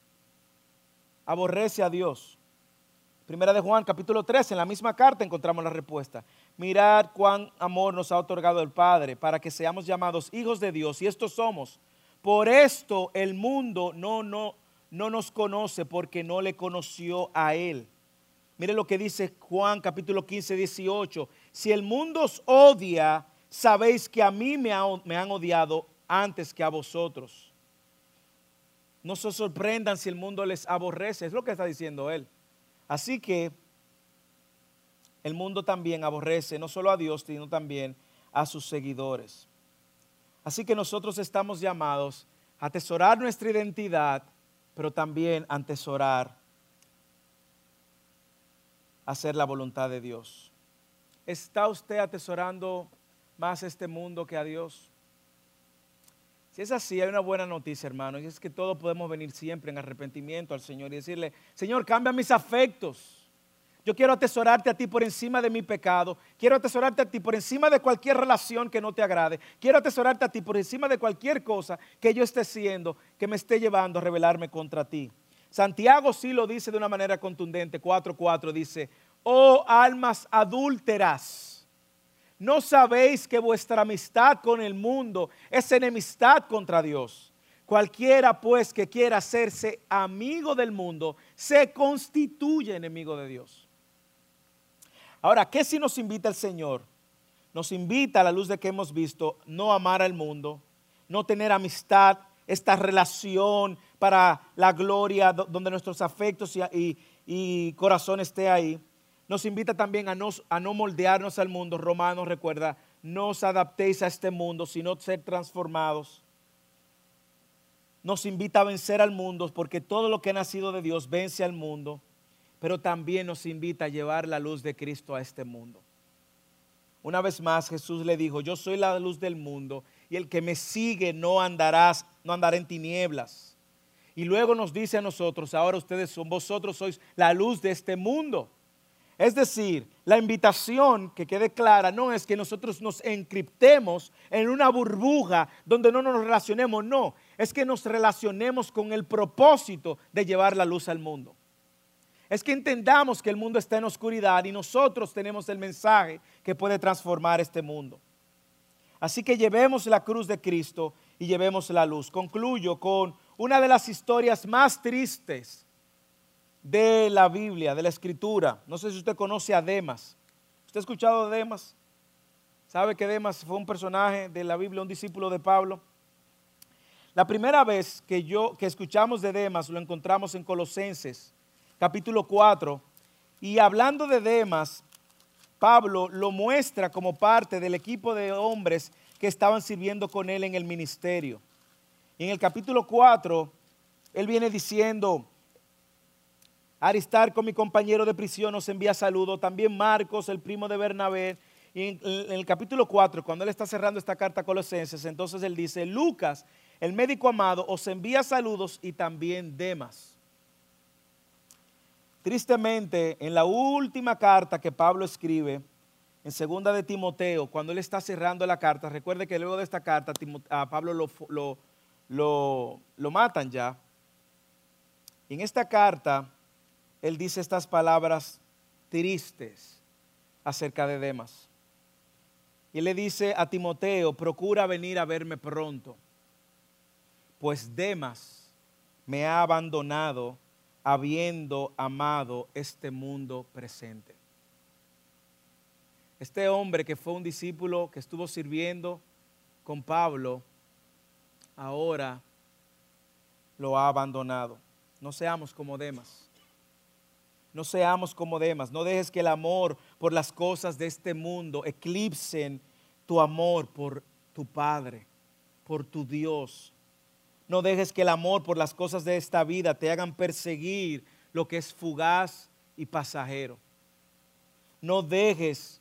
Aborrece a Dios. Primera de Juan, capítulo 3, en la misma carta encontramos la respuesta. Mirad cuán amor nos ha otorgado el Padre para que seamos llamados hijos de Dios. Y estos somos. Por esto el mundo no, no, no nos conoce porque no le conoció a Él. Mire lo que dice Juan capítulo 15, 18. Si el mundo os odia, sabéis que a mí me, me han odiado antes que a vosotros. No se sorprendan si el mundo les aborrece, es lo que está diciendo Él. Así que el mundo también aborrece no solo a Dios, sino también a sus seguidores. Así que nosotros estamos llamados a atesorar nuestra identidad, pero también a atesorar hacer la voluntad de Dios. ¿Está usted atesorando más este mundo que a Dios? Si es así, hay una buena noticia, hermano, y es que todos podemos venir siempre en arrepentimiento al Señor y decirle, Señor, cambia mis afectos. Yo quiero atesorarte a ti por encima de mi pecado. Quiero atesorarte a ti por encima de cualquier relación que no te agrade. Quiero atesorarte a ti por encima de cualquier cosa que yo esté haciendo que me esté llevando a rebelarme contra ti. Santiago sí lo dice de una manera contundente. 4.4 dice, oh almas adúlteras ¿No sabéis que vuestra amistad con el mundo es enemistad contra Dios? Cualquiera pues que quiera hacerse amigo del mundo se constituye enemigo de Dios. Ahora, ¿qué si nos invita el Señor? Nos invita a la luz de que hemos visto no amar al mundo, no tener amistad, esta relación para la gloria donde nuestros afectos y, y corazón esté ahí nos invita también a no, moldearnos al mundo. Romanos recuerda, no os adaptéis a este mundo, sino ser transformados. Nos invita a vencer al mundo porque todo lo que ha nacido de Dios vence al mundo, pero también nos invita a llevar la luz de Cristo a este mundo. Una vez más Jesús le dijo, yo soy la luz del mundo y el que me sigue no no andará en tinieblas. Y luego nos dice a nosotros, ahora ustedes son, vosotros sois la luz de este mundo. Es decir, la invitación que quede clara no es que nosotros nos encriptemos en una burbuja donde no nos relacionemos, no, es que nos relacionemos con el propósito de llevar la luz al mundo. Es que entendamos que el mundo está en oscuridad y nosotros tenemos el mensaje que puede transformar este mundo. Así que llevemos la cruz de Cristo y llevemos la luz. Concluyo con una de las historias más tristes de la Biblia, de la Escritura. No sé si usted conoce a Demas. ¿Usted ha escuchado de Demas? ¿Sabe que Demas fue un personaje de la Biblia, un discípulo de Pablo? La primera vez que yo que escuchamos de Demas lo encontramos en Colosenses, capítulo 4, y hablando de Demas, Pablo lo muestra como parte del equipo de hombres que estaban sirviendo con él en el ministerio. Y en el capítulo 4, él viene diciendo, Aristarco, mi compañero de prisión, nos envía saludo. También Marcos, el primo de Bernabé. Y en, el capítulo 4, cuando él está cerrando esta carta a Colosenses, entonces él dice, Lucas, el médico amado, os envía saludos y también Demas. Tristemente, en la última carta que Pablo escribe, en segunda de Timoteo, cuando él está cerrando la carta, recuerde que luego de esta carta a Pablo lo, lo, lo matan ya. Y en esta carta, él dice estas palabras tristes acerca de Demas. Y le dice a Timoteo, procura venir a verme pronto, pues Demas me ha abandonado habiendo amado este mundo presente. Este hombre que fue un discípulo que estuvo sirviendo con Pablo, ahora lo ha abandonado. No seamos como Demas. No seamos como Demas. No dejes que el amor por las cosas de este mundo eclipsen tu amor por tu Padre, por tu Dios. No dejes que el amor por las cosas de esta vida te hagan perseguir lo que es fugaz y pasajero. No dejes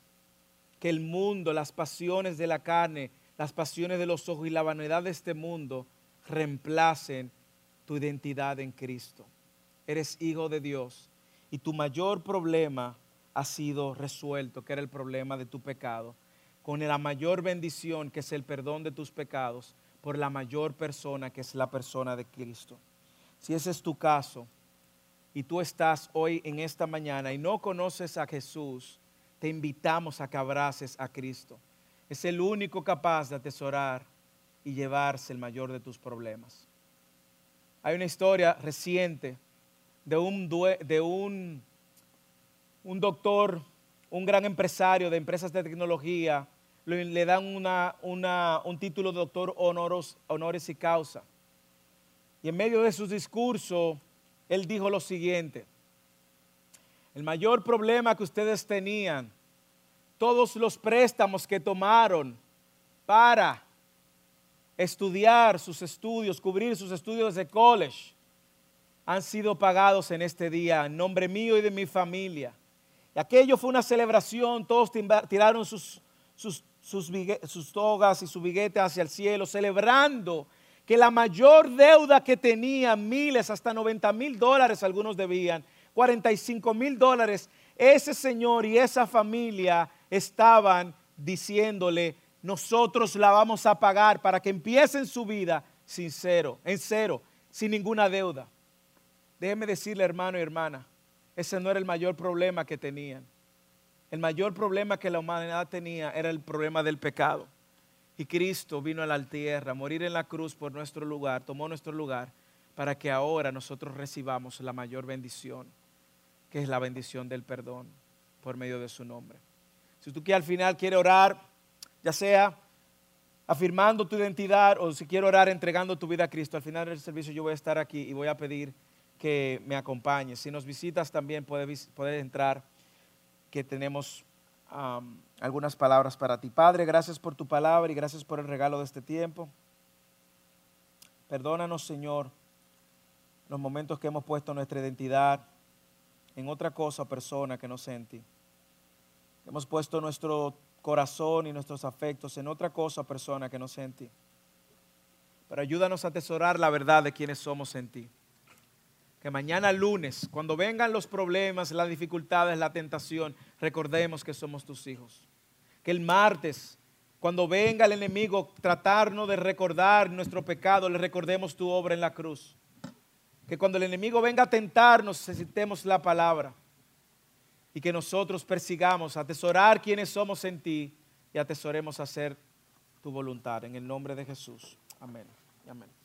que el mundo, las pasiones de la carne, las pasiones de los ojos y la vanidad de este mundo reemplacen tu identidad en Cristo. Eres hijo de Dios y tu mayor problema ha sido resuelto, que era el problema de tu pecado, con la mayor bendición que es el perdón de tus pecados por la mayor persona que es la persona de Cristo. Si ese es tu caso y tú estás hoy en esta mañana y no conoces a Jesús, te invitamos a que abraces a Cristo. Es el único capaz de atesorar y llevarse el mayor de tus problemas. Hay una historia reciente de un, de un, un doctor, un gran empresario de empresas de tecnología, le dan un título de doctor honoros, honores y causa. Y en medio de su discurso, él dijo lo siguiente, el mayor problema que ustedes tenían, todos los préstamos que tomaron para estudiar sus estudios, cubrir sus estudios de college, han sido pagados en este día en nombre mío y de mi familia. Y aquello fue una celebración, todos tiraron sus, sus, togas y su biguete hacia el cielo, celebrando que la mayor deuda que tenían, miles, hasta 90 mil dólares algunos debían, 45 mil dólares, ese señor y esa familia estaban diciéndole, nosotros la vamos a pagar para que empiecen su vida sin cero, en cero, sin ninguna deuda. Déjeme decirle, hermano y hermana, ese no era el mayor problema que tenían. El mayor problema que la humanidad tenía era el problema del pecado. Y Cristo vino a la tierra, a morir en la cruz por nuestro lugar, tomó nuestro lugar, para que ahora nosotros recibamos la mayor bendición, que es la bendición del perdón por medio de su nombre. Si tú quieres al final quiere orar, ya sea afirmando tu identidad o si quiere orar entregando tu vida a Cristo, al final del servicio yo voy a estar aquí y voy a pedir que me acompañes. Si nos visitas también puedes, entrar, que tenemos algunas palabras para ti. Padre, gracias por tu palabra y gracias por el regalo de este tiempo. Perdónanos, Señor, los momentos que hemos puesto nuestra identidad en otra cosa persona que no sea en ti. Hemos puesto nuestro corazón y nuestros afectos en otra cosa persona que no sea en ti. Pero ayúdanos a atesorar la verdad de quienes somos en ti que mañana lunes, cuando vengan los problemas, las dificultades, la tentación, recordemos que somos tus hijos. Que el martes, cuando venga el enemigo tratarnos de recordar nuestro pecado, le recordemos tu obra en la cruz. Que cuando el enemigo venga a tentarnos, necesitemos la palabra. Y que nosotros persigamos atesorar quienes somos en ti y atesoremos hacer tu voluntad. En el nombre de Jesús. Amén. Amén.